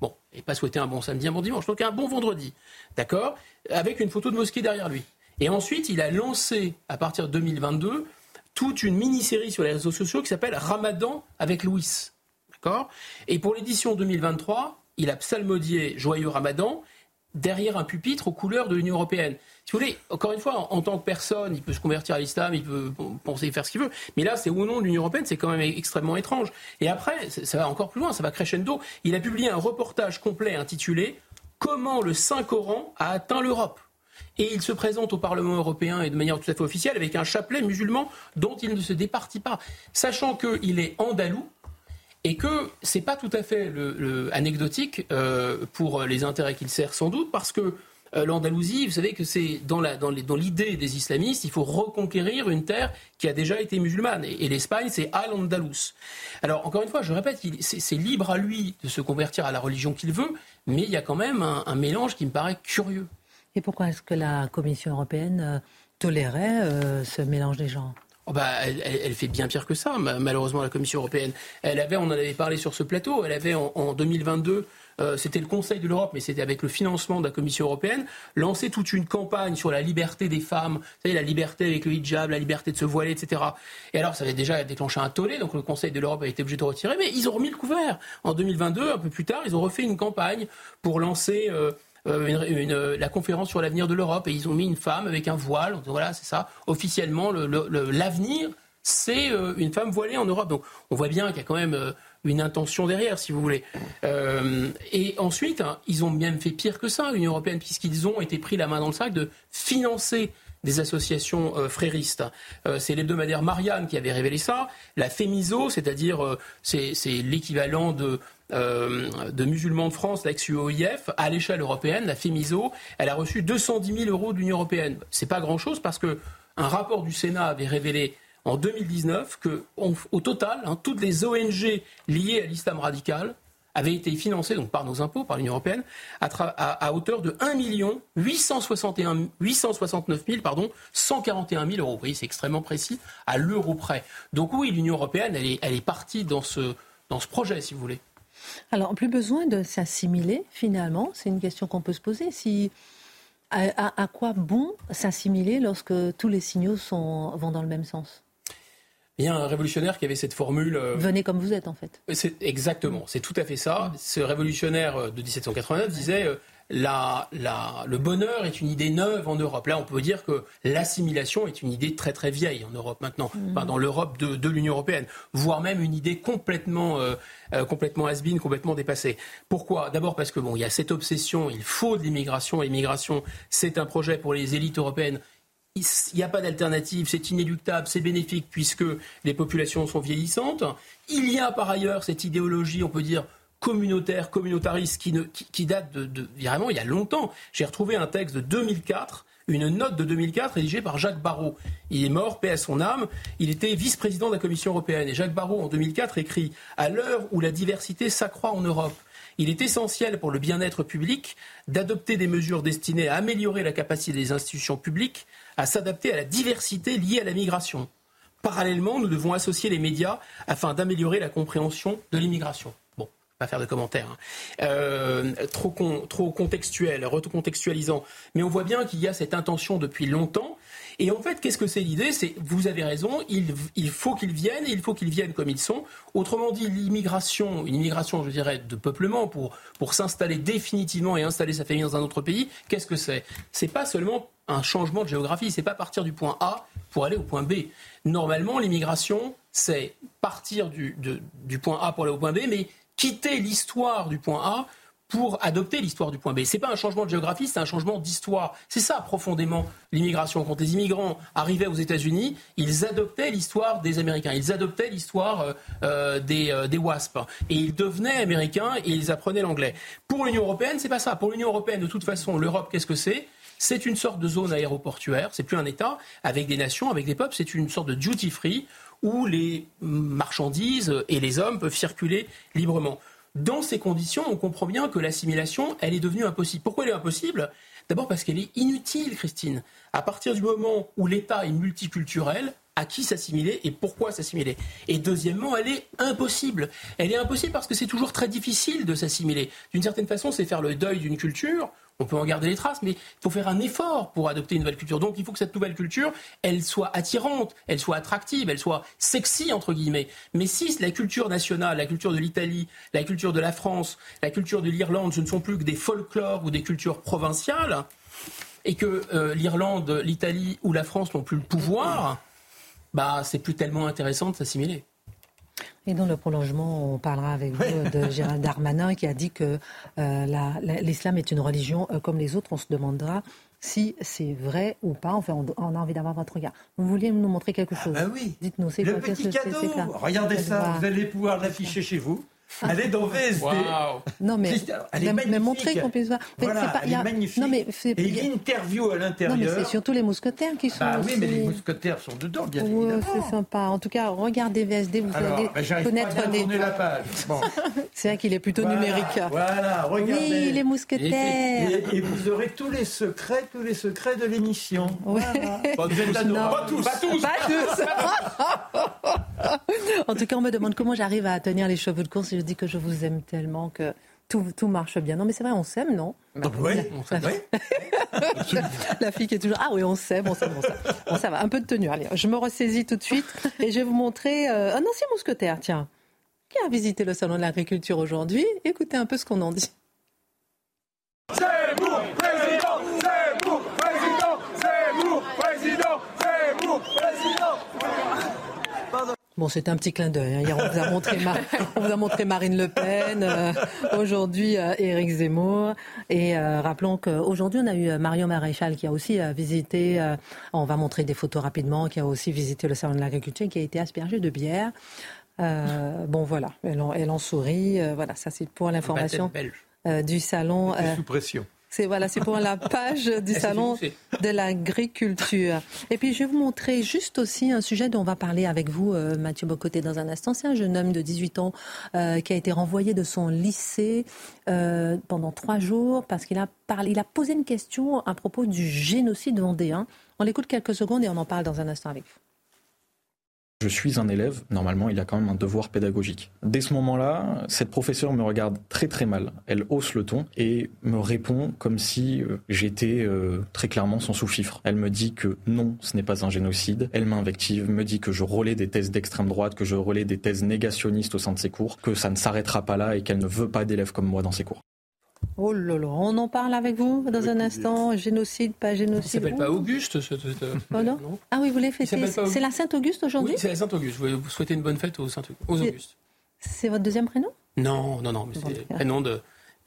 Bon, et pas souhaiter un bon samedi, un bon dimanche, donc un bon vendredi. D'accord Avec une photo de mosquée derrière lui. Et ensuite, il a lancé, à partir de 2022, toute une mini-série sur les réseaux sociaux qui s'appelle Ramadan avec Louis. D'accord Et pour l'édition 2023, il a psalmodié Joyeux Ramadan derrière un pupitre aux couleurs de l'Union européenne. Si vous voulez, encore une fois, en, tant que personne, il peut se convertir à l'islam, il peut penser faire ce qu'il veut, mais là, c'est au nom de l'Union européenne, c'est quand même extrêmement étrange. Et après, ça va encore plus loin, ça va crescendo. Il a publié un reportage complet intitulé Comment le Saint-Coran a atteint l'Europe et il se présente au Parlement européen et de manière tout à fait officielle avec un chapelet musulman dont il ne se départit pas, sachant qu'il est andalou, et que c'est pas tout à fait anecdotique euh, pour les intérêts qu'il sert sans doute, parce que euh, l'Andalousie, vous savez que c'est dans, l'idée des islamistes, il faut reconquérir une terre qui a déjà été musulmane. Et, l'Espagne, c'est Al-Andalus. Alors, encore une fois, je répète, c'est libre à lui de se convertir à la religion qu'il veut, mais il y a quand même un, mélange qui me paraît curieux. Et pourquoi est-ce que la Commission européenne euh, tolérait ce mélange des genres? Oh bah, elle, fait bien pire que ça, malheureusement, la Commission européenne. Elle avait, on en avait parlé sur ce plateau, elle avait en, 2022, euh, c'était le Conseil de l'Europe, mais c'était avec le financement de la Commission européenne, lancé toute une campagne sur la liberté des femmes, vous savez, la liberté avec le hijab, la liberté de se voiler, etc. Et alors, ça avait déjà déclenché un tollé, donc le Conseil de l'Europe a été obligé de retirer, mais ils ont remis le couvert. En 2022, un peu plus tard, ils ont refait une campagne pour lancer... Euh, euh, la conférence sur l'avenir de l'Europe et ils ont mis une femme avec un voile. voilà, c'est ça. Officiellement, l'avenir, c'est euh, une femme voilée en Europe. Donc on voit bien qu'il y a quand même euh, une intention derrière, si vous voulez. et ensuite, hein, ils ont même fait pire que ça, l'Union européenne, puisqu'ils ont été pris la main dans le sac de financer des associations fréristes. c'est l'hebdomadaire Marianne qui avait révélé ça. La FEMISO, c'est-à-dire c'est l'équivalent de euh, de musulmans de France, l'ex-UOIF, à l'échelle européenne, la FEMISO, elle a reçu 210 000 euros de l'Union européenne. C'est pas grand-chose parce que un rapport du Sénat avait révélé en 2019 que, au total, hein, toutes les ONG liées à l'islam radical avaient été financées donc par nos impôts, par l'Union européenne, à, hauteur de 1 861, 869 000, pardon, 141 000 euros. Voyez, c'est extrêmement précis, à l'euro près. Donc oui, l'Union européenne, elle est, partie dans ce projet, si vous voulez. Alors, plus besoin de s'assimiler, finalement, c'est une question qu'on peut se poser. Si, à, quoi bon s'assimiler lorsque tous les signaux sont, vont dans le même sens? Il y a un révolutionnaire qui avait cette formule. Euh, Venez comme vous êtes, en fait. C'est, exactement, c'est tout à fait ça. Ce révolutionnaire de 1789 disait euh, la, la, le bonheur est une idée neuve en Europe. Là, on peut dire que l'assimilation est une idée très très vieille en Europe maintenant, mmh. dans l'Europe de, de, l'Union européenne, voire même une idée complètement, euh, complètement has complètement dépassée. Pourquoi? D'abord parce que bon, il y a cette obsession, il faut de l'immigration. L'immigration, c'est un projet pour les élites européennes il n'y a pas d'alternative, c'est inéluctable, c'est bénéfique puisque les populations sont vieillissantes. Il y a par ailleurs cette idéologie, on peut dire, communautaire, communautariste, qui, qui, date de, vraiment il y a longtemps. J'ai retrouvé un texte de 2004, une note de 2004 rédigée par Jacques Barrot. Il est mort, paix à son âme. Il était vice-président de la Commission européenne. Et Jacques Barrot, en 2004, écrit À l'heure où la diversité s'accroît en Europe, il est essentiel pour le bien-être public d'adopter des mesures destinées à améliorer la capacité des institutions publiques à s'adapter à la diversité liée à la migration. Parallèlement, nous devons associer les médias afin d'améliorer la compréhension de l'immigration. Pas faire de commentaires. Hein. Euh, trop, trop contextuel, recontextualisant. Mais on voit bien qu'il y a cette intention depuis longtemps et en fait, qu'est-ce que c'est l'idée? C'est, vous avez raison, il, faut qu'ils viennent, il faut qu'ils viennent comme ils sont. Autrement dit, l'immigration, une immigration, je dirais, de peuplement pour, s'installer définitivement et installer sa famille dans un autre pays, qu'est-ce que c'est? C'est pas seulement un changement de géographie, c'est pas partir du point A pour aller au point B. Normalement, l'immigration, c'est partir du point A pour aller au point B, mais quitter l'histoire du point A pour adopter l'histoire du point B. C'est pas un changement de géographie, c'est un changement d'histoire. C'est ça profondément l'immigration. Quand les immigrants arrivaient aux États-Unis, ils adoptaient l'histoire des Américains, ils adoptaient l'histoire euh, euh, des, euh, des WASP et ils devenaient américains et ils apprenaient l'anglais. Pour l'Union européenne, c'est pas ça. Pour l'Union européenne, de toute façon, l'Europe, qu'est-ce que c'est? C'est une sorte de zone aéroportuaire. C'est plus un État avec des nations, avec des peuples. C'est une sorte de duty free où les marchandises et les hommes peuvent circuler librement. Dans ces conditions, on comprend bien que l'assimilation, elle est devenue impossible. Pourquoi elle est impossible? D'abord parce qu'elle est inutile, Christine. À partir du moment où l'État est multiculturel, à qui s'assimiler et pourquoi s'assimiler? Et deuxièmement, elle est impossible. Elle est impossible parce que c'est toujours très difficile de s'assimiler. D'une certaine façon, c'est faire le deuil d'une culture on peut en garder les traces, mais il faut faire un effort pour adopter une nouvelle culture. Donc il faut que cette nouvelle culture, elle soit attirante, elle soit attractive, elle soit sexy, entre guillemets. Mais si la culture nationale, la culture de l'Italie, la culture de la France, la culture de l'Irlande, ce ne sont plus que des folklores ou des cultures provinciales, et que euh, l'Irlande, l'Italie ou la France n'ont plus le pouvoir, bah c'est plus tellement intéressant de s'assimiler. Et dans le prolongement, on parlera avec vous de Gérald Darmanin qui a dit que euh, l'islam est une religion euh, comme les autres. On se demandera si c'est vrai ou pas. Enfin, on, a envie d'avoir votre regard. Vous vouliez nous montrer quelque chose ah oui. Dites-nous, c'est Le petit cadeau. Regardez ça, vous allez pouvoir l'afficher chez vous. Elle est dans VSD. Non, mais, elle est mais, montrer qu'on puisse voir. Voilà, pas, elle est magnifique. Non, mais Et il y a une interview à l'intérieur. Non, mais c'est surtout les mousquetaires qui sont. Ah oui, mais les mousquetaires sont dedans, bien oui, évidemment. C'est sympa. En tout cas, regardez VSD, vous allez ben, connaître pas des. la page. Bon. c'est vrai qu'il est plutôt numérique. Voilà, regardez. Oui, les mousquetaires. Et, vous aurez tous les secrets, tous les secrets de l'émission. Voilà. Pas, tous. Pas tous. Pas tous. en tout cas, on me demande comment j'arrive à tenir les cheveux de course je dis que je vous aime tellement que tout, tout marche bien. Non, mais c'est vrai, on s'aime, non? Bah, Oui, on s'aime. La fille qui est toujours Ah oui, on s'aime, on s'aime, on s'aime. Bon, ça va, un peu de tenue. Allez, je me ressaisis tout de suite et je vais vous montrer euh, un ancien mousquetaire, tiens, qui a visité le salon de l'agriculture aujourd'hui. Écoutez un peu ce qu'on en dit. C'est vous, président C'est vous, président C'est vous, président C'est vous, président Bon, c'est un petit clin d'œil. Hein. Hier, on vous, a montré on vous a montré Marine Le Pen, euh, aujourd'hui euh, Éric Zemmour. Et euh, rappelons qu'aujourd'hui, on a eu Marion Maréchal qui a aussi visité, on va montrer des photos rapidement, qui a aussi visité le salon de l'agriculture, qui a été aspergé de bière. bon, voilà, elle en, elle en sourit. voilà, ça c'est pour l'information du salon. sous pression. C'est voilà, c'est pour la page du salon de l'agriculture. Et puis je vais vous montrer juste aussi un sujet dont on va parler avec vous, euh, Mathieu Bocoté, dans un instant. C'est un jeune homme de 18 ans euh, qui a été renvoyé de son lycée euh, pendant trois jours parce qu'il a parlé, il a posé une question à propos du génocide vendéen. On l'écoute quelques secondes et on en parle dans un instant avec vous. Je suis un élève, normalement il a quand même un devoir pédagogique. Dès ce moment-là, cette professeure me regarde très très mal. Elle hausse le ton et me répond comme si euh, j'étais euh, très clairement son sous-fifre. Elle me dit que non, ce n'est pas un génocide. Elle m'invective, me dit que je relais des thèses d'extrême droite, que je relais des thèses négationnistes au sein de ses cours, que ça ne s'arrêtera pas là et qu'elle ne veut pas d'élèves comme moi dans ses cours. Oh là là, on en parle avec vous dans un instant. Génocide, pas génocide. Il s'appelle pas Auguste, ce, oh non, Ah oui, vous voulez fêter C'est la Sainte-Auguste aujourd'hui Oui, c'est la Sainte-Auguste. Vous souhaitez une bonne fête aux, Saint aux Augustes. C'est votre deuxième prénom? Non, non, non, mais c'est le prénom de,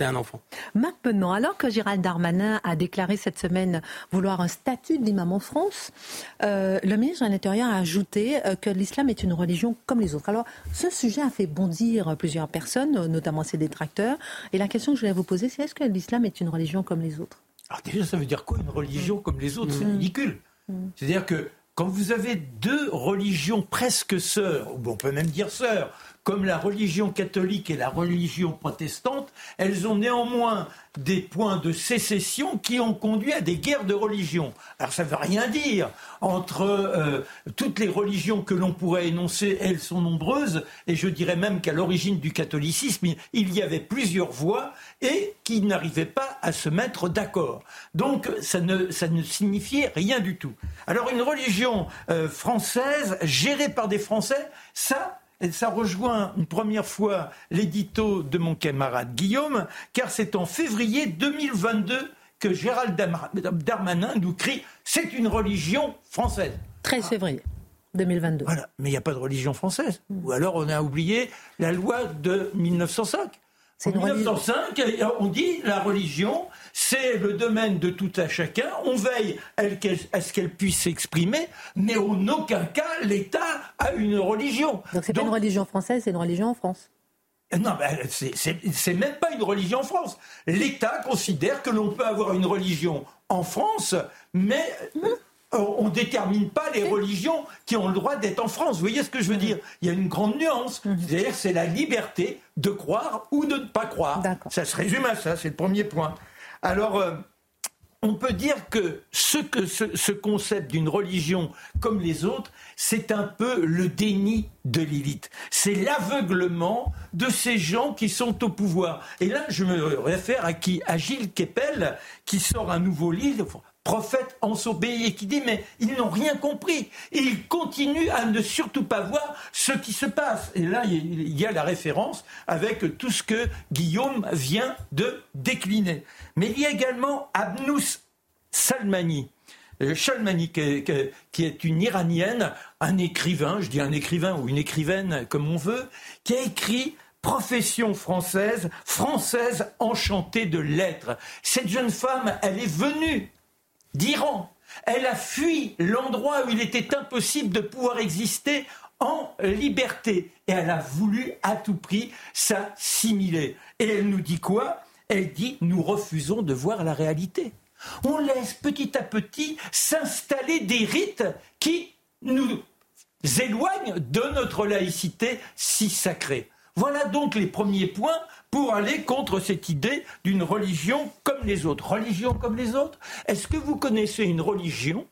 un enfant. Maintenant, alors que Gérald Darmanin a déclaré cette semaine vouloir un statut d'imam en France, euh, le ministre de l'Intérieur a ajouté euh, que l'islam est une religion comme les autres. Alors, ce sujet a fait bondir plusieurs personnes, notamment ses détracteurs. Et la question que je voulais vous poser, c'est est-ce que l'islam est une religion comme les autres? Alors déjà, ça veut dire quoi une religion comme les autres? C'est mm. ridicule. Mm. C'est-à-dire que quand vous avez deux religions presque sœurs, ou on peut même dire sœurs, comme la religion catholique et la religion protestante, elles ont néanmoins des points de sécession qui ont conduit à des guerres de religion. Alors ça ne veut rien dire. Entre euh, toutes les religions que l'on pourrait énoncer, elles sont nombreuses, et je dirais même qu'à l'origine du catholicisme, il y avait plusieurs voix et qui n'arrivaient pas à se mettre d'accord. Donc ça ne, signifiait rien du tout. Alors une religion euh, française, gérée par des Français, ça, ça rejoint une première fois l'édito de mon camarade Guillaume, car c'est en février 2022 que Gérald Darmanin nous crie c'est une religion française. 13 février. 2022. Voilà, mais il n'y a pas de religion française. Ou alors on a oublié la loi de 1905. En 1905, on dit la religion, c'est le domaine de tout à chacun. On veille à ce qu'elle puisse s'exprimer, mais en aucun cas l'État a une religion. Donc c'est pas une religion française, c'est une religion en France. Non, ben, c'est même pas une religion en France. L'État considère que l'on peut avoir une religion en France, mais on ne détermine pas les religions qui ont le droit d'être en France. Vous voyez ce que je veux dire? Il y a une grande nuance. Mhm. C'est-à-dire c'est la liberté de croire ou de ne pas croire. Ça se résume à ça, c'est le premier point. Alors, euh, on peut dire que ce, que ce, concept d'une religion comme les autres, c'est un peu le déni de l'élite. C'est l'aveuglement de ces gens qui sont au pouvoir. Et là, je me réfère à qui? À Gilles Kepel, qui sort un nouveau livre prophète en et qui dit mais ils n'ont rien compris et ils continuent à ne surtout pas voir ce qui se passe. Et là, il y a la référence avec tout ce que Guillaume vient de décliner. Mais il y a également Abnous Salmani. Euh, Salmani, qui est une iranienne, un écrivain, je dis un écrivain ou une écrivaine comme on veut, qui a écrit profession française, française enchantée de lettres. Cette jeune femme, elle est venue d'Iran. Elle a fui l'endroit où il était impossible de pouvoir exister en liberté. Et elle a voulu à tout prix s'assimiler. Et elle nous dit quoi? Elle dit nous refusons de voir la réalité. On laisse petit à petit s'installer des rites qui nous éloignent de notre laïcité si sacrée. Voilà donc les premiers points pour aller contre cette idée d'une religion comme les autres. Religion comme les autres Est-ce que vous connaissez une religion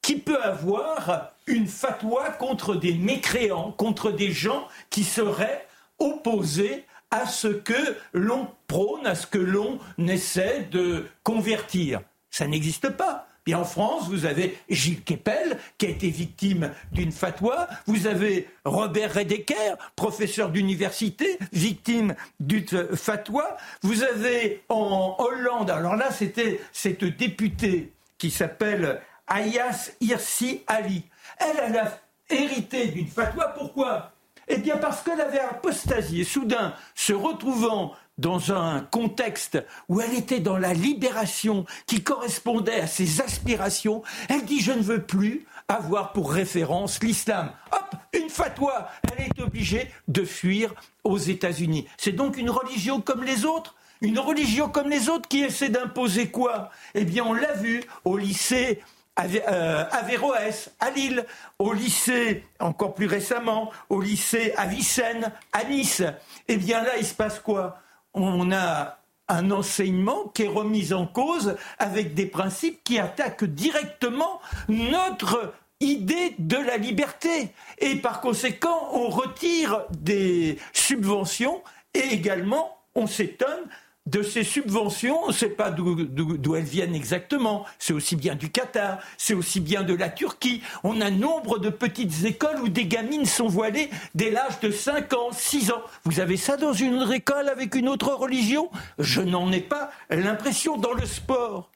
qui peut avoir une fatwa contre des mécréants, contre des gens qui seraient opposés à ce que l'on prône, à ce que l'on essaie de convertir? Ça n'existe pas en France, vous avez Gilles Kepel, qui a été victime d'une fatwa. Vous avez Robert Redeker, professeur d'université, victime d'une fatwa. Vous avez en Hollande, alors là, c'était cette députée qui s'appelle Ayas Irsi Ali. Elle, elle a hérité d'une fatwa. Pourquoi? Eh bien parce qu'elle avait apostasié. Soudain, se retrouvant dans un contexte où elle était dans la libération qui correspondait à ses aspirations, elle dit je ne veux plus avoir pour référence l'islam. Hop, une fatwa, elle est obligée de fuir aux États-Unis. C'est donc une religion comme les autres Une religion comme les autres qui essaie d'imposer quoi? Eh bien, on l'a vu au lycée euh, Averroès, à Lille, au lycée, encore plus récemment, au lycée Avicenne, à Nice. Eh bien là, il se passe quoi? On a un enseignement qui est remis en cause avec des principes qui attaquent directement notre idée de la liberté. Et par conséquent, on retire des subventions et également on s'étonne de ces subventions, on ne sait pas d'où elles viennent exactement. C'est aussi bien du Qatar, c'est aussi bien de la Turquie. On a nombre de petites écoles où des gamines sont voilées dès l'âge de 5 ans, 6 ans. Vous avez ça dans une école avec une autre religion? Je n'en ai pas l'impression dans le sport.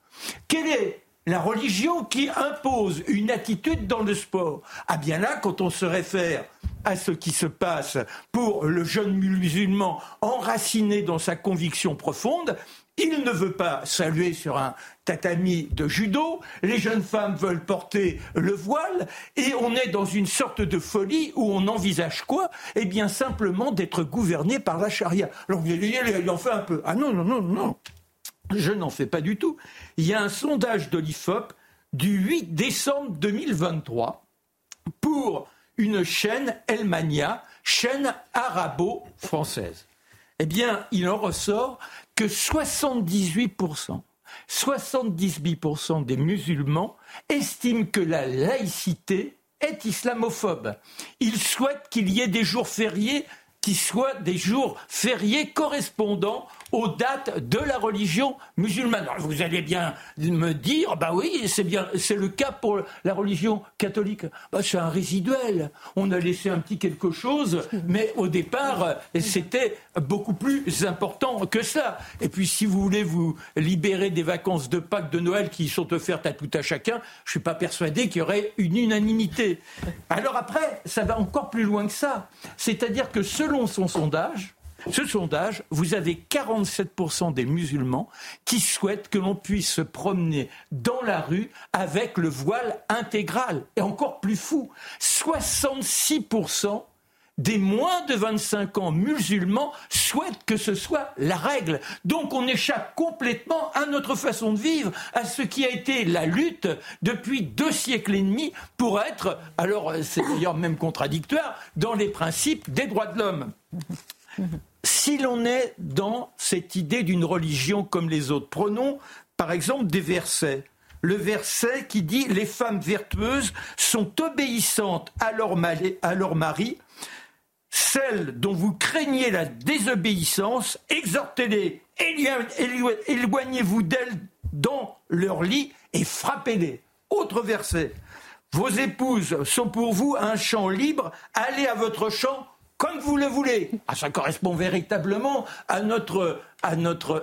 Quelle est la religion qui impose une attitude dans le sport Ah bien là, quand on se réfère à ce qui se passe pour le jeune musulman enraciné dans sa conviction profonde, il ne veut pas saluer sur un tatami de judo, les jeunes femmes veulent porter le voile, et on est dans une sorte de folie où on envisage quoi? Eh bien simplement d'être gouverné par la charia. Alors il en fait un peu. Ah non, non, non, non. Je n'en fais pas du tout. Il y a un sondage de l'IFOP du 8 décembre 2023 pour une chaîne Elmania, chaîne arabo-française. Eh bien, il en ressort que 78%, 78% des musulmans estiment que la laïcité est islamophobe. Ils souhaitent qu'il y ait des jours fériés qui soient des jours fériés correspondant aux dates de la religion musulmane. vous allez bien me dire, bah oui, c'est bien, c'est le cas pour la religion catholique. Bah, c'est un résiduel. On a laissé un petit quelque chose, mais au départ, c'était beaucoup plus important que ça. Et puis, si vous voulez vous libérer des vacances de Pâques, de Noël qui sont offertes à tout à chacun, je suis pas persuadé qu'il y aurait une unanimité. Alors après, ça va encore plus loin que ça. C'est-à-dire que selon son sondage, ce sondage, vous avez 47% des musulmans qui souhaitent que l'on puisse se promener dans la rue avec le voile intégral. Et encore plus fou, 66% des moins de 25 ans musulmans souhaitent que ce soit la règle. Donc on échappe complètement à notre façon de vivre, à ce qui a été la lutte depuis deux siècles et demi pour être, alors c'est d'ailleurs même contradictoire, dans les principes des droits de l'homme si l'on est dans cette idée d'une religion comme les autres, prenons par exemple des versets. Le verset qui dit Les femmes vertueuses sont obéissantes à leur, mari, celles dont vous craignez la désobéissance, exhortez-les, éloignez-vous d'elles dans leur lit et frappez-les. Autre verset. Vos épouses sont pour vous un champ libre, allez à votre champ comme vous le voulez. Ah, ça correspond véritablement à notre,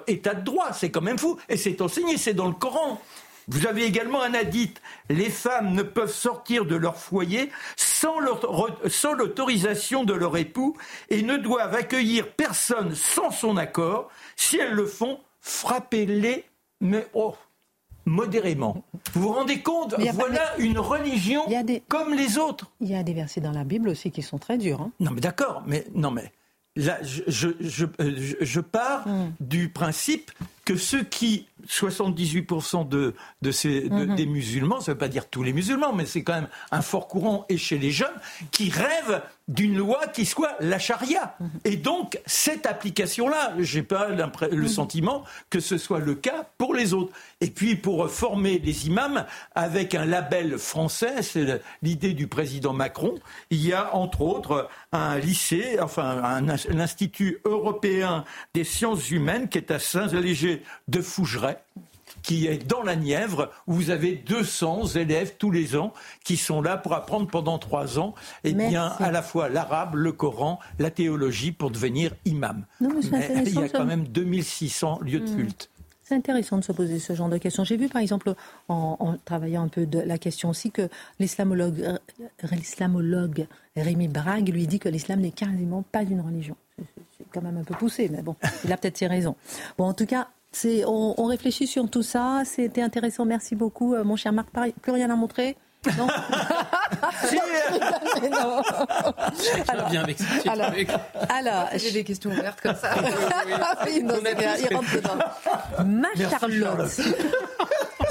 état de droit. C'est quand même fou. Et c'est enseigné, c'est dans le Coran. Vous avez également un hadith. Les femmes ne peuvent sortir de leur foyer sans l'autorisation de leur époux et ne doivent accueillir personne sans son accord. Si elles le font, frappez-les. Mais oh, modérément. Vous vous rendez compte Voilà une religion comme les autres. Il y a des versets dans la Bible aussi qui sont très durs. Hein. Non, mais d'accord, mais non, mais là, je, je, je, pars hmm. du principe que ceux qui 78% de, de ces, mhm. des musulmans, ça ne veut pas dire tous les musulmans, mais c'est quand même un fort courant et chez les jeunes, qui rêvent d'une loi qui soit la charia. Mhm. Et donc, cette application-là, je n'ai pas le mhm. sentiment que ce soit le cas pour les autres. Et puis, pour former les imams, avec un label français, c'est l'idée du président Macron, il y a entre autres un lycée, enfin un, institut européen des sciences humaines qui est à Saint-Léger de Fougeray qui est dans la Nièvre, où vous avez 200 élèves tous les ans qui sont là pour apprendre pendant trois ans, et eh bien, à la fois l'arabe, le Coran, la théologie pour devenir imam. il y a quand même 2600 lieux de hmm. culte. C'est intéressant de se poser ce genre de questions. J'ai vu par exemple, en, travaillant un peu de la question aussi, que l'islamologue, euh, l'islamologue Rémi Brague lui dit que l'islam n'est carrément pas une religion. C'est quand même un peu poussé, mais bon, il a peut-être ses raisons. Bon, en tout cas, on, on, réfléchit sur tout ça. C'était intéressant. Merci beaucoup, euh, mon cher Marc. Plus rien à montrer non alors, bien avec ça. Alors, alors j'ai des questions ouvertes comme ça. il rentre dedans. Ma Charlotte.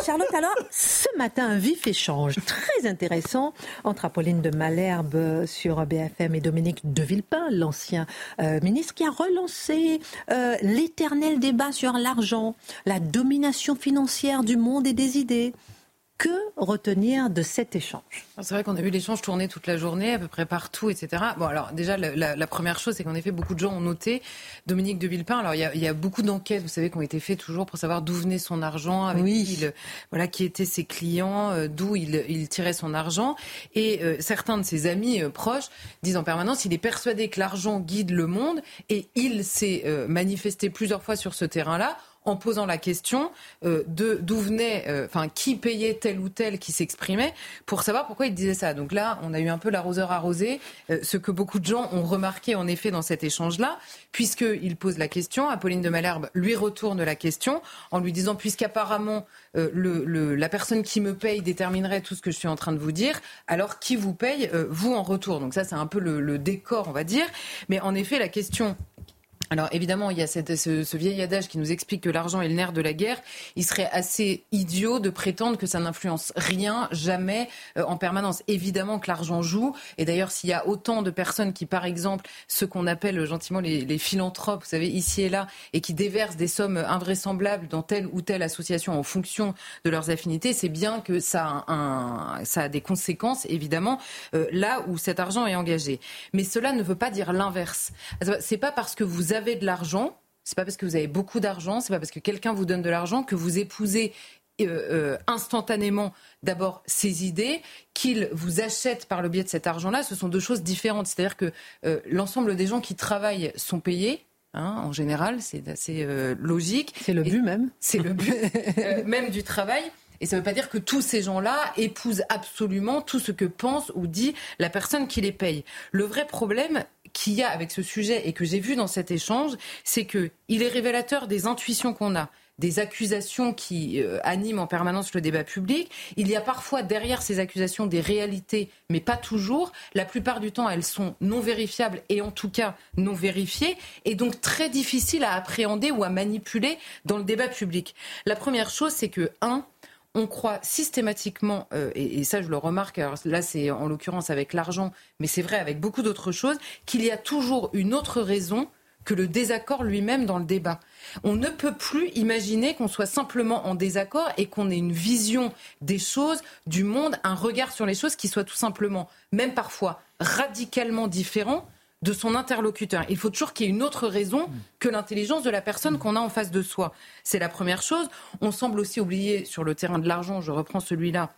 Charlotte, alors, ce matin, un vif échange très intéressant entre Apolline de Malherbe sur BFM et Dominique de Villepin, l'ancien euh, ministre, qui a relancé euh, l'éternel débat sur l'argent, la domination financière du monde et des idées. Que retenir de cet échange C'est vrai qu'on a vu l'échange tourner toute la journée, à peu près partout, etc. Bon, alors déjà, la, première chose, c'est qu'en effet, beaucoup de gens ont noté Dominique de Villepin. Alors, il y a, beaucoup d'enquêtes, vous savez, qui ont été faites toujours pour savoir d'où venait son argent, avec qui, voilà, qui étaient ses clients, euh, d'où il, tirait son argent. Et euh, certains de ses amis euh, proches disent en permanence il est persuadé que l'argent guide le monde, et il s'est manifesté plusieurs fois sur ce terrain-là en posant la question euh, de d'où venait, euh, enfin qui payait tel ou tel qui s'exprimait, pour savoir pourquoi il disait ça. Donc là, on a eu un peu l'arroseur arrosé, euh, ce que beaucoup de gens ont remarqué en effet dans cet échange-là, puisqu'il pose la question, Apolline de Malherbe lui retourne la question en lui disant puisqu'apparemment le, la personne qui me paye déterminerait tout ce que je suis en train de vous dire, alors qui vous paye vous en retour. Donc ça, c'est un peu le décor, on va dire. Mais en effet, la question alors évidemment, il y a cette, ce, vieil adage qui nous explique que l'argent est le nerf de la guerre. Il serait assez idiot de prétendre que ça n'influence rien, jamais, euh, en permanence. Évidemment que l'argent joue. Et d'ailleurs, s'il y a autant de personnes qui, par exemple, ce qu'on appelle gentiment les, philanthropes, vous savez, ici et là, et qui déversent des sommes invraisemblables dans telle ou telle association en fonction de leurs affinités, c'est bien que ça a, des conséquences, évidemment, euh, là où cet argent est engagé. Mais cela ne veut pas dire l'inverse. C'est pas parce que vous avez de l'argent, c'est pas parce que vous avez beaucoup d'argent, c'est pas parce que quelqu'un vous donne de l'argent que vous épousez euh, euh, instantanément d'abord ses idées, qu'il vous achète par le biais de cet argent-là, ce sont deux choses différentes. C'est-à-dire que euh, l'ensemble des gens qui travaillent sont payés. Hein, en général, c'est assez logique. C'est le but même. C'est le but même du travail. Et ça ne veut pas dire que tous ces gens-là épousent absolument tout ce que pense ou dit la personne qui les paye. Le vrai problème, qu'il y a avec ce sujet et que j'ai vu dans cet échange, c'est qu'il est révélateur des intuitions qu'on a des accusations qui euh, animent en permanence le débat public. Il y a parfois derrière ces accusations des réalités, mais pas toujours. La plupart du temps, elles sont non vérifiables et en tout cas non vérifiées, et donc très difficiles à appréhender ou à manipuler dans le débat public. La première chose, c'est que, un, on croit systématiquement, euh, et, ça je le remarque, alors là c'est en l'occurrence avec l'argent, mais c'est vrai avec beaucoup d'autres choses, qu'il y a toujours une autre raison que le désaccord lui-même dans le débat. On ne peut plus imaginer qu'on soit simplement en désaccord et qu'on ait une vision des choses, du monde, un regard sur les choses qui soit tout simplement, même parfois radicalement différent de son interlocuteur. Il faut toujours qu'il y ait une autre raison que l'intelligence de la personne qu'on a en face de soi. C'est la première chose. On semble aussi oublier sur le terrain de l'argent, je reprends celui-là,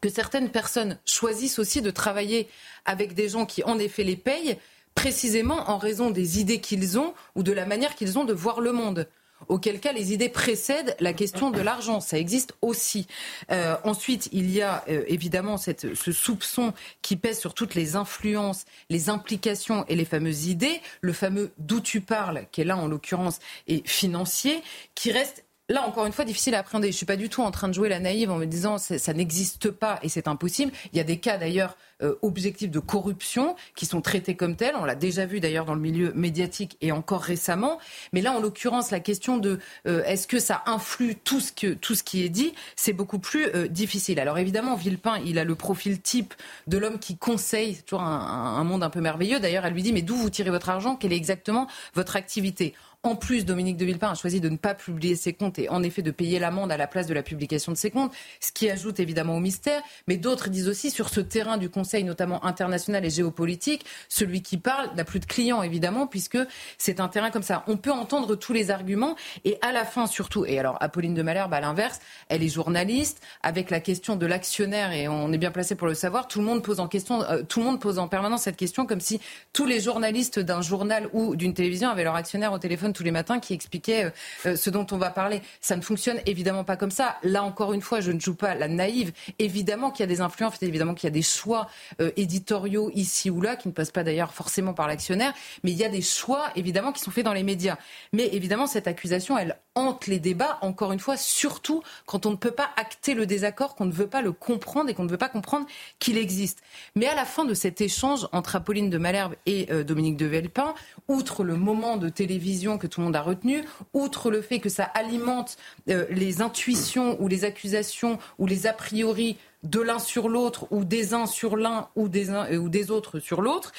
que certaines personnes choisissent aussi de travailler avec des gens qui en effet les payent précisément en raison des idées qu'ils ont ou de la manière qu'ils ont de voir le monde auquel cas les idées précèdent la question de l'argent. Ça existe aussi. Euh, ensuite, il y a euh, évidemment ce soupçon qui pèse sur toutes les influences, les implications et les fameuses idées. Le fameux d'où tu parles, qui est là en l'occurrence, est financier, qui reste là, encore une fois, difficile à appréhender. Je ne suis pas du tout en train de jouer la naïve en me disant ça n'existe pas et c'est impossible. Il y a des cas d'ailleurs euh, objectifs de corruption qui sont traités comme tels. On l'a déjà vu d'ailleurs dans le milieu médiatique et encore récemment. Mais là, en l'occurrence, la question de euh, est-ce que ça influe tout ce, que, tout ce qui est dit, c'est beaucoup plus euh, difficile. Alors évidemment, Villepin, il a le profil type de l'homme qui conseille, toujours un monde un peu merveilleux. D'ailleurs, elle lui dit mais d'où vous tirez votre argent? Quelle est exactement votre activité? En plus, Dominique de Villepin a choisi de ne pas publier ses comptes et en effet de payer l'amende à la place de la publication de ses comptes, ce qui ajoute évidemment au mystère. Mais d'autres disent aussi sur ce terrain du Conseil, notamment international et géopolitique, celui qui parle n'a plus de clients évidemment, puisque c'est un terrain comme ça. On peut entendre tous les arguments et à la fin surtout, et alors Apolline de Malherbe à l'inverse, elle est journaliste avec la question de l'actionnaire et on est bien placé pour le savoir. Tout le monde pose en question, euh, tout le monde pose en permanence cette question comme si tous les journalistes d'un journal ou d'une télévision avaient leur actionnaire au téléphone tous les matins qui expliquait ce dont on va parler. Ça ne fonctionne évidemment pas comme ça. Là, encore une fois, je ne joue pas la naïve. Évidemment qu'il y a des influences, évidemment qu'il y a des choix éditoriaux ici ou là, qui ne passent pas d'ailleurs forcément par l'actionnaire, mais il y a des choix, évidemment, qui sont faits dans les médias. Mais évidemment, cette accusation, elle hante les débats, encore une fois, surtout quand on ne peut pas acter le désaccord, qu'on ne veut pas le comprendre et qu'on ne veut pas comprendre qu'il existe. Mais à la fin de cet échange entre Apolline de Malherbe et euh, Dominique de Villepin, outre le moment de télévision que tout le monde a retenu, outre le fait que ça alimente euh, les intuitions ou les accusations ou les a priori de l'un sur l'autre ou des uns sur l'un ou des uns euh, ou des autres sur l'autre,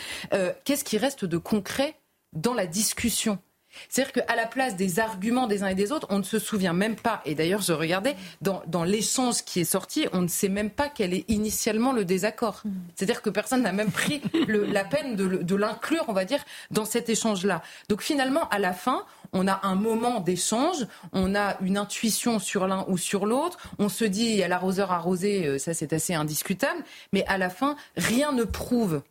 qu'est-ce qui reste de concret dans la discussion? C'est-à-dire qu'à la place des arguments des uns et des autres, on ne se souvient même pas, et d'ailleurs je regardais, dans, l'échange qui est sorti, on ne sait même pas quel est initialement le désaccord. Hmm. C'est-à-dire que personne n'a même pris la peine de, l'inclure, on va dire, dans cet échange-là. Donc finalement, à la fin, on a un moment d'échange, on a une intuition sur l'un ou sur l'autre, on se dit, il y a l'arroseur arrosé, euh, ça c'est assez indiscutable, mais à la fin, rien ne prouve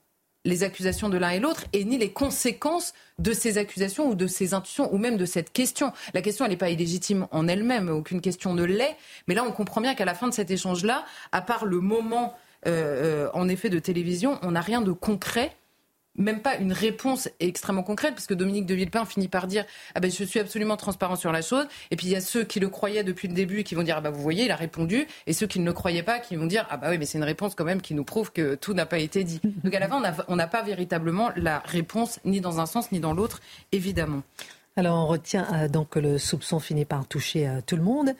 les accusations de l'un et l'autre et ni les conséquences de ces accusations ou de ces intuitions ou même de cette question. La question, elle n'est pas illégitime en elle-même, aucune question ne l'est, mais là, on comprend bien qu'à la fin de cet échange-là, à part le moment, euh, euh, en effet, de télévision, on n'a rien de concret même pas une réponse extrêmement concrète, parce que Dominique de Villepin finit par dire ah ben je suis absolument transparent sur la chose, et puis il y a ceux qui le croyaient depuis le début et qui vont dire ah ben vous voyez il a répondu, et ceux qui ne le croyaient pas qui vont dire ah bah oui mais c'est une réponse quand même qui nous prouve que tout n'a pas été dit. Donc à la fin on n'a pas véritablement la réponse ni dans un sens ni dans l'autre évidemment. Alors on retient euh, donc que le soupçon finit par toucher euh, tout le monde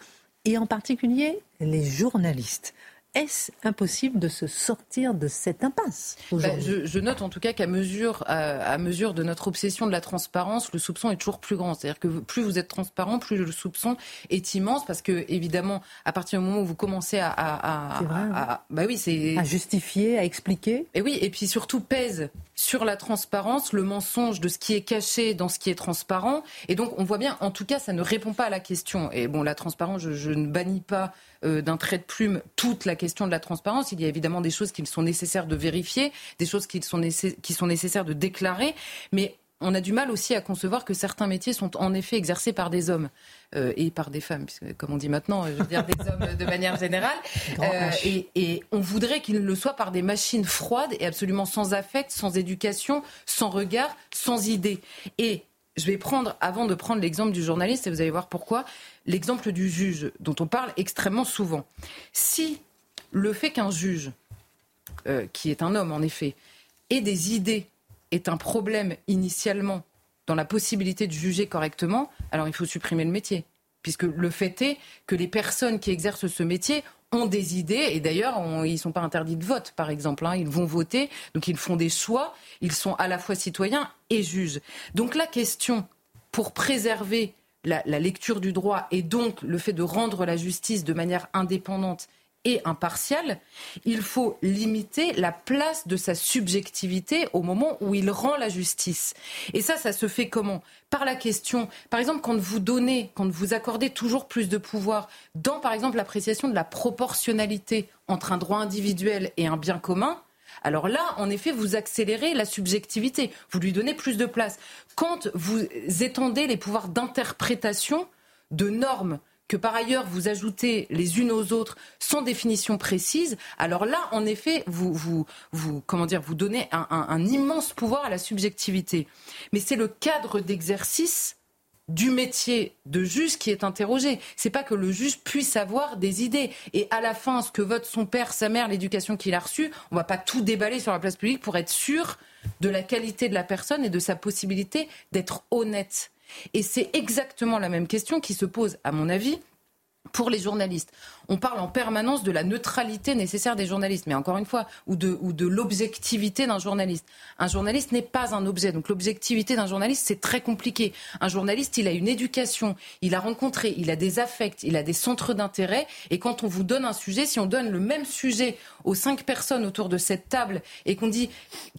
et en particulier les journalistes est-ce impossible de se sortir de cette impasse bah, je, note en tout cas qu'à mesure, à, mesure de notre obsession de la transparence, le soupçon est toujours plus grand. C'est-à-dire que plus vous êtes transparent, plus le soupçon est immense, parce que évidemment, à partir du moment où vous commencez à, à, à bah oui, c'est à justifier, à expliquer. Et oui, et puis surtout pèse sur la transparence le mensonge de ce qui est caché dans ce qui est transparent. Et donc on voit bien, en tout cas, ça ne répond pas à la question. Et bon, la transparence, je, je ne bannis pas euh, d'un trait de plume toute la question de la transparence. Il y a évidemment des choses qu'il sont nécessaires de vérifier, des choses qui sont, qui sont nécessaires de déclarer, mais on a du mal aussi à concevoir que certains métiers sont en effet exercés par des hommes euh, et par des femmes, puisque, comme on dit maintenant, je veux dire des hommes de manière générale. Euh, et, et, on voudrait qu'ils le soient par des machines froides et absolument sans affect, sans éducation, sans regard, sans idée. Et je vais prendre, avant de prendre l'exemple du journaliste, et vous allez voir pourquoi, l'exemple du juge, dont on parle extrêmement souvent. Si le fait qu'un juge, euh, qui est un homme en effet, ait des idées, est un problème initialement dans la possibilité de juger correctement, alors il faut supprimer le métier. Puisque le fait est que les personnes qui exercent ce métier ont des idées, et d'ailleurs, ils ne sont pas interdits de vote, par exemple. Hein. Ils vont voter, donc ils font des choix, ils sont à la fois citoyens et juges. Donc la question, pour préserver la, la lecture du droit et donc le fait de rendre la justice de manière indépendante et impartial, il faut limiter la place de sa subjectivité au moment où il rend la justice. Et ça, ça se fait comment? Par la question, par exemple, quand vous donnez, quand vous accordez toujours plus de pouvoir dans, par exemple, l'appréciation de la proportionnalité entre un droit individuel et un bien commun, alors là, en effet, vous accélérez la subjectivité, vous lui donnez plus de place. Quand vous étendez les pouvoirs d'interprétation de normes que par ailleurs vous ajoutez les unes aux autres sans définition précise, alors là, en effet, vous, vous, comment dire, vous donnez un, immense pouvoir à la subjectivité. Mais c'est le cadre d'exercice du métier de juge qui est interrogé. C'est pas que le juge puisse avoir des idées. Et à la fin, ce que vote son père, sa mère, l'éducation qu'il a reçue, on va pas tout déballer sur la place publique pour être sûr de la qualité de la personne et de sa possibilité d'être honnête. Et c'est exactement la même question qui se pose, à mon avis, pour les journalistes. On parle en permanence de la neutralité nécessaire des journalistes, mais encore une fois, ou de, l'objectivité d'un journaliste. Un journaliste n'est pas un objet, donc l'objectivité d'un journaliste, c'est très compliqué. Un journaliste, il a une éducation, il a rencontré, il a des affects, il a des centres d'intérêt, et quand on vous donne un sujet, si on donne le même sujet aux cinq personnes autour de cette table, et qu'on dit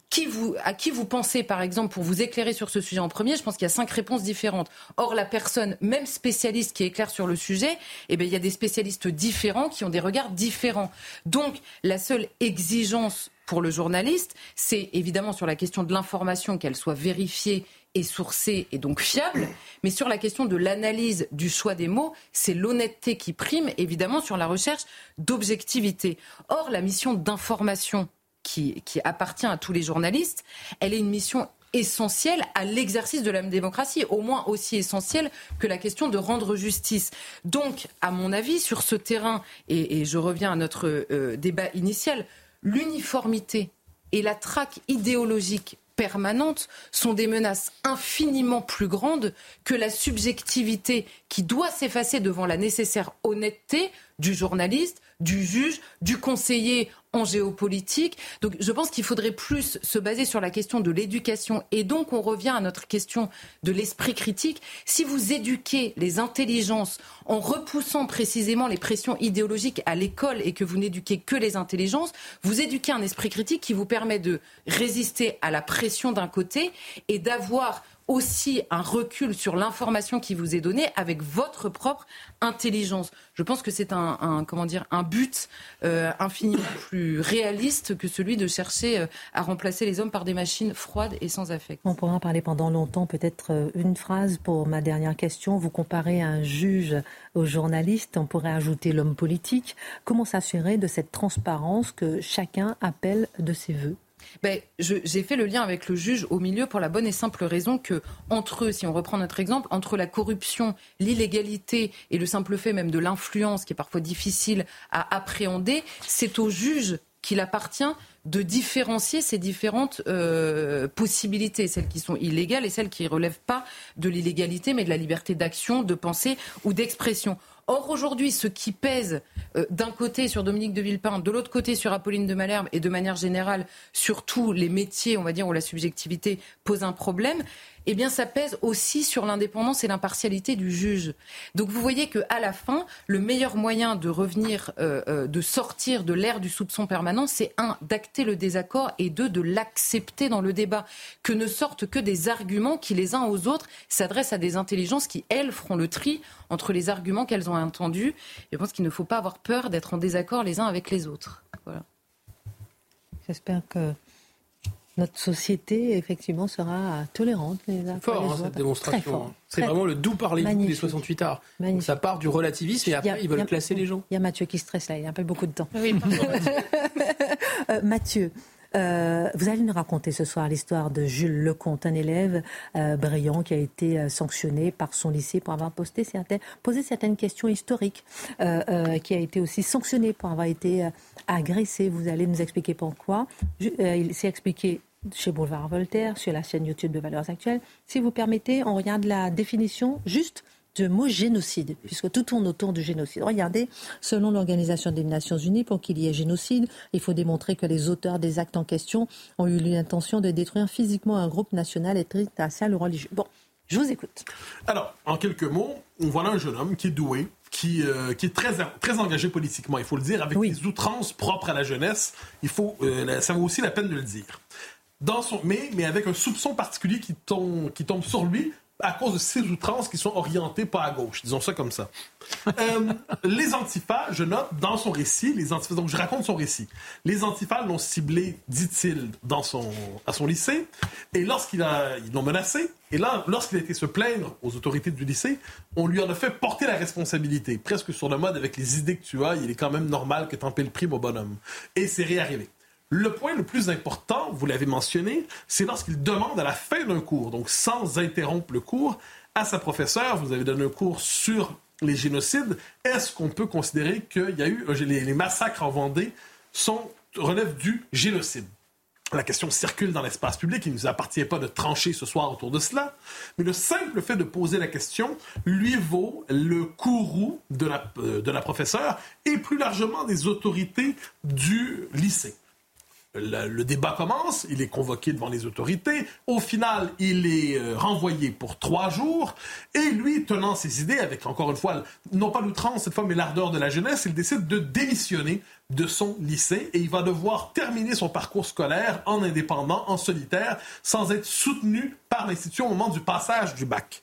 qui vous, à qui vous pensez, par exemple, pour vous éclairer sur ce sujet en premier, je pense qu'il y a cinq réponses différentes. Or, la personne, même spécialiste qui éclaire sur le sujet, eh bien, il y a des spécialistes différents qui ont des regards différents. Donc, la seule exigence pour le journaliste, c'est évidemment sur la question de l'information, qu'elle soit vérifiée est sourcée et donc fiable. Mais sur la question de l'analyse du choix des mots, c'est l'honnêteté qui prime, évidemment, sur la recherche d'objectivité. Or, la mission d'information qui, qui, appartient à tous les journalistes, elle est une mission essentielle à l'exercice de la démocratie, au moins aussi essentielle que la question de rendre justice. Donc, à mon avis, sur ce terrain, et, je reviens à notre euh, débat initial, l'uniformité et la traque idéologique permanente sont des menaces infiniment plus grandes que la subjectivité qui doit s'effacer devant la nécessaire honnêteté du journaliste, du juge, du conseiller en géopolitique. Donc je pense qu'il faudrait plus se baser sur la question de l'éducation. Et donc on revient à notre question de l'esprit critique. Si vous éduquez les intelligences en repoussant précisément les pressions idéologiques à l'école et que vous n'éduquez que les intelligences, vous éduquez un esprit critique qui vous permet de résister à la pression d'un côté et d'avoir aussi un recul sur l'information qui vous est donnée avec votre propre intelligence. Je pense que c'est un, comment dire un but euh, infiniment plus réaliste que celui de chercher euh, à remplacer les hommes par des machines froides et sans affect. On pourra en parler pendant longtemps. Peut-être euh, une phrase pour ma dernière question. Vous comparez un juge au journaliste. On pourrait ajouter l'homme politique. Comment s'assurer de cette transparence que chacun appelle de ses voeux? Ben, J'ai fait le lien avec le juge au milieu pour la bonne et simple raison que, entre si on reprend notre exemple, entre la corruption, l'illégalité et le simple fait même de l'influence, qui est parfois difficile à appréhender, c'est au juge qu'il appartient de différencier ces différentes euh, possibilités, celles qui sont illégales et celles qui ne relèvent pas de l'illégalité, mais de la liberté d'action, de pensée ou d'expression. Or, aujourd'hui, ce qui pèse euh, d'un côté sur Dominique de Villepin, de l'autre côté sur Apolline de Malherbe et de manière générale sur tous les métiers, on va dire, où la subjectivité pose un problème, eh bien, ça pèse aussi sur l'indépendance et l'impartialité du juge. Donc, vous voyez que à la fin, le meilleur moyen de revenir, euh, euh, de sortir de l'ère du soupçon permanent, c'est un d'acter le désaccord et deux de l'accepter dans le débat, que ne sortent que des arguments qui, les uns aux autres, s'adressent à des intelligences qui elles feront le tri entre les arguments qu'elles ont entendus. Je pense qu'il ne faut pas avoir peur d'être en désaccord les uns avec les autres. Voilà. J'espère que notre société, effectivement, sera tolérante. C'est fort, hein, cette démonstration. Hein. C'est vraiment le doux parler des 68 arts. ça part du relativisme et après, ils veulent classer les gens. Il y a Mathieu qui stresse là, il a un peu beaucoup de temps. Oui, euh, Mathieu. Euh, vous allez nous raconter ce soir l'histoire de Jules Lecomte, un élève euh, brillant qui a été sanctionné par son lycée pour avoir posté certaines, posé certaines questions historiques, qui a été aussi sanctionné pour avoir été agressé. Vous allez nous expliquer pourquoi. Euh, il s'est expliqué chez Boulevard Voltaire, sur la chaîne YouTube de Valeurs Actuelles. Si vous permettez, on regarde la définition juste du mot génocide, puisque tout tourne autour du génocide. Regardez, selon l'Organisation des Nations Unies, pour qu'il y ait génocide, il faut démontrer que les auteurs des actes en question ont eu l'intention de détruire physiquement un groupe national, ethnique, racial ou religieux. Bon, je vous écoute. Alors, en quelques mots, on voit là un jeune homme qui est doué, qui, euh, qui est très, très engagé politiquement, il faut le dire, avec des outrances propres à la jeunesse. Il faut, euh, ça vaut aussi la peine de le dire. Dans son, mais, mais avec un soupçon particulier qui tombe, qui tombe sur lui à cause de ces outrances qui sont orientées pas à gauche, disons ça comme ça. Euh, les antifas, je note dans son récit, les antifas, donc je raconte son récit. Les antifas l'ont ciblé, dit-il, dans son, à son lycée, et lorsqu'il a, ils l'ont menacé, et là, lorsqu'il a été se plaindre aux autorités du lycée, on lui en a fait porter la responsabilité, presque sur le mode avec les idées que tu as, il est quand même normal que tu en paies le prix, mon bonhomme. Et c'est réarrivé. Le point le plus important, vous l'avez mentionné, c'est lorsqu'il demande à la fin d'un cours, donc sans interrompre le cours, à sa professeure, vous avez donné un cours sur les génocides, est-ce qu'on peut considérer qu'il y a eu les, massacres en Vendée sont, relèvent du génocide? La question circule dans l'espace public, il ne nous appartient pas de trancher ce soir autour de cela, mais le simple fait de poser la question lui vaut le courroux de la, euh, de la professeure et plus largement des autorités du lycée le, débat commence, il est convoqué devant les autorités, au final, il est euh, renvoyé pour trois jours, et lui, tenant ses idées, avec encore une fois, non pas l'outrance cette fois, mais l'ardeur de la jeunesse, il décide de démissionner de son lycée et il va devoir terminer son parcours scolaire en indépendant, en solitaire, sans être soutenu par l'institution au moment du passage du bac.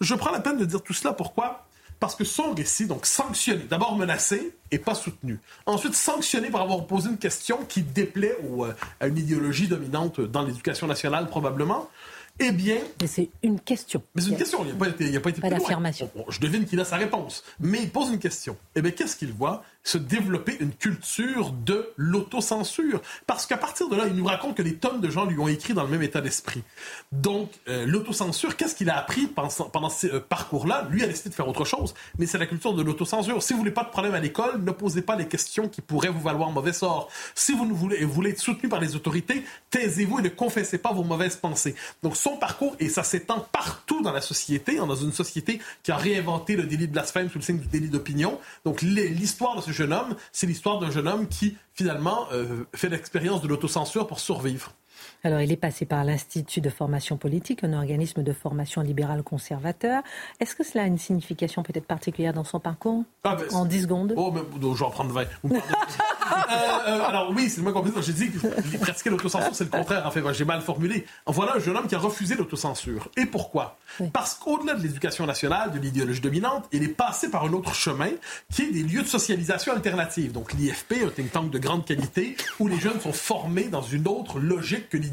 Je prends la peine de dire tout cela, pourquoi? Parce que son récit, donc sanctionné, d'abord menacé et pas soutenu. Ensuite, sanctionné pour avoir posé une question qui déplaît euh, à une idéologie dominante dans l'éducation nationale, probablement. Eh bien. Mais c'est une question. Mais c'est une question. Il n'a pas été, il a pas été pas d'affirmation. je devine qu'il a sa réponse. Mais il pose une question. Eh bien, qu'est-ce qu'il voit se développer une culture de l'autocensure? Parce qu'à partir de là, il nous raconte que des tonnes de gens lui ont écrit dans le même état d'esprit. Donc, euh, l'autocensure, qu'est-ce qu'il a appris pendant, pendant ce euh, parcours-là? Lui a décidé de faire autre chose, mais c'est la culture de l'autocensure. Si vous voulez pas de problème à l'école, ne posez pas les questions qui pourraient vous valoir mauvais sort. Si vous ne voulez, voulez être soutenu par les autorités, taisez-vous et ne confessez pas vos mauvaises pensées. Donc, son parcours, et ça s'étend partout dans la société, dans une société qui a réinventé le délit de blasphème sous le signe du délit d'opinion. Donc, l'histoire de ce jeune homme, c'est l'histoire d'un jeune homme qui, finalement, euh, fait l'expérience de l'autocensure pour survivre. Alors, il est passé par l'Institut de formation politique, un organisme de formation libérale conservateur. Est-ce que cela a une signification peut-être particulière dans son parcours ah, En 10 secondes Oh, mais je vais en prendre 20. Euh, euh, alors oui, c'est le moins compliqué. J'ai dit que pratiquer l'autocensure, c'est le contraire. En fait, j'ai mal formulé. Voilà un jeune homme qui a refusé l'autocensure. Et pourquoi Parce qu'au-delà de l'éducation nationale, de l'idéologie dominante, il est passé par un autre chemin qui est des lieux de socialisation alternative. Donc l'IFP, un think tank de grande qualité, où les jeunes sont formés dans une autre logique que l'idéologie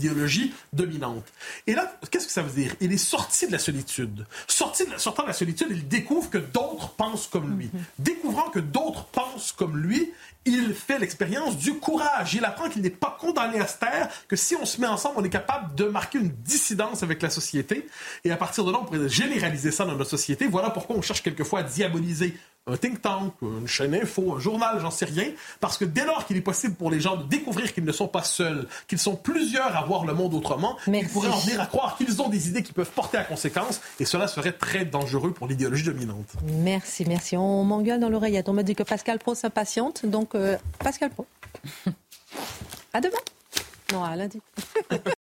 dominante. Et là, qu'est-ce que ça veut dire? Il est sorti de la solitude. Sorti de sortant de la solitude, il découvre que d'autres pensent comme lui. Mm-hmm. Découvrant que d'autres pensent comme lui, il fait l'expérience du courage. Il apprend qu'il n'est pas condamné à se taire, que si on se met ensemble, on est capable de marquer une dissidence avec la société. Et à partir de là, on pourrait généraliser ça dans notre société. Voilà pourquoi on cherche quelquefois à diaboliser un think tank, une chaîne info, un journal, j'en sais rien, parce que dès lors qu'il est possible pour les gens de découvrir qu'ils ne sont pas seuls, qu'ils sont plusieurs à voir le monde autrement, ils pourraient en venir à croire qu'ils ont des idées qui peuvent porter à conséquence, et cela serait très dangereux pour l'idéologie dominante. Merci, merci. On m'engueule dans l'oreillette. On me dit que Pascal Pro s'impatiente, donc euh, Pascal Pro. à demain. Non, à lundi.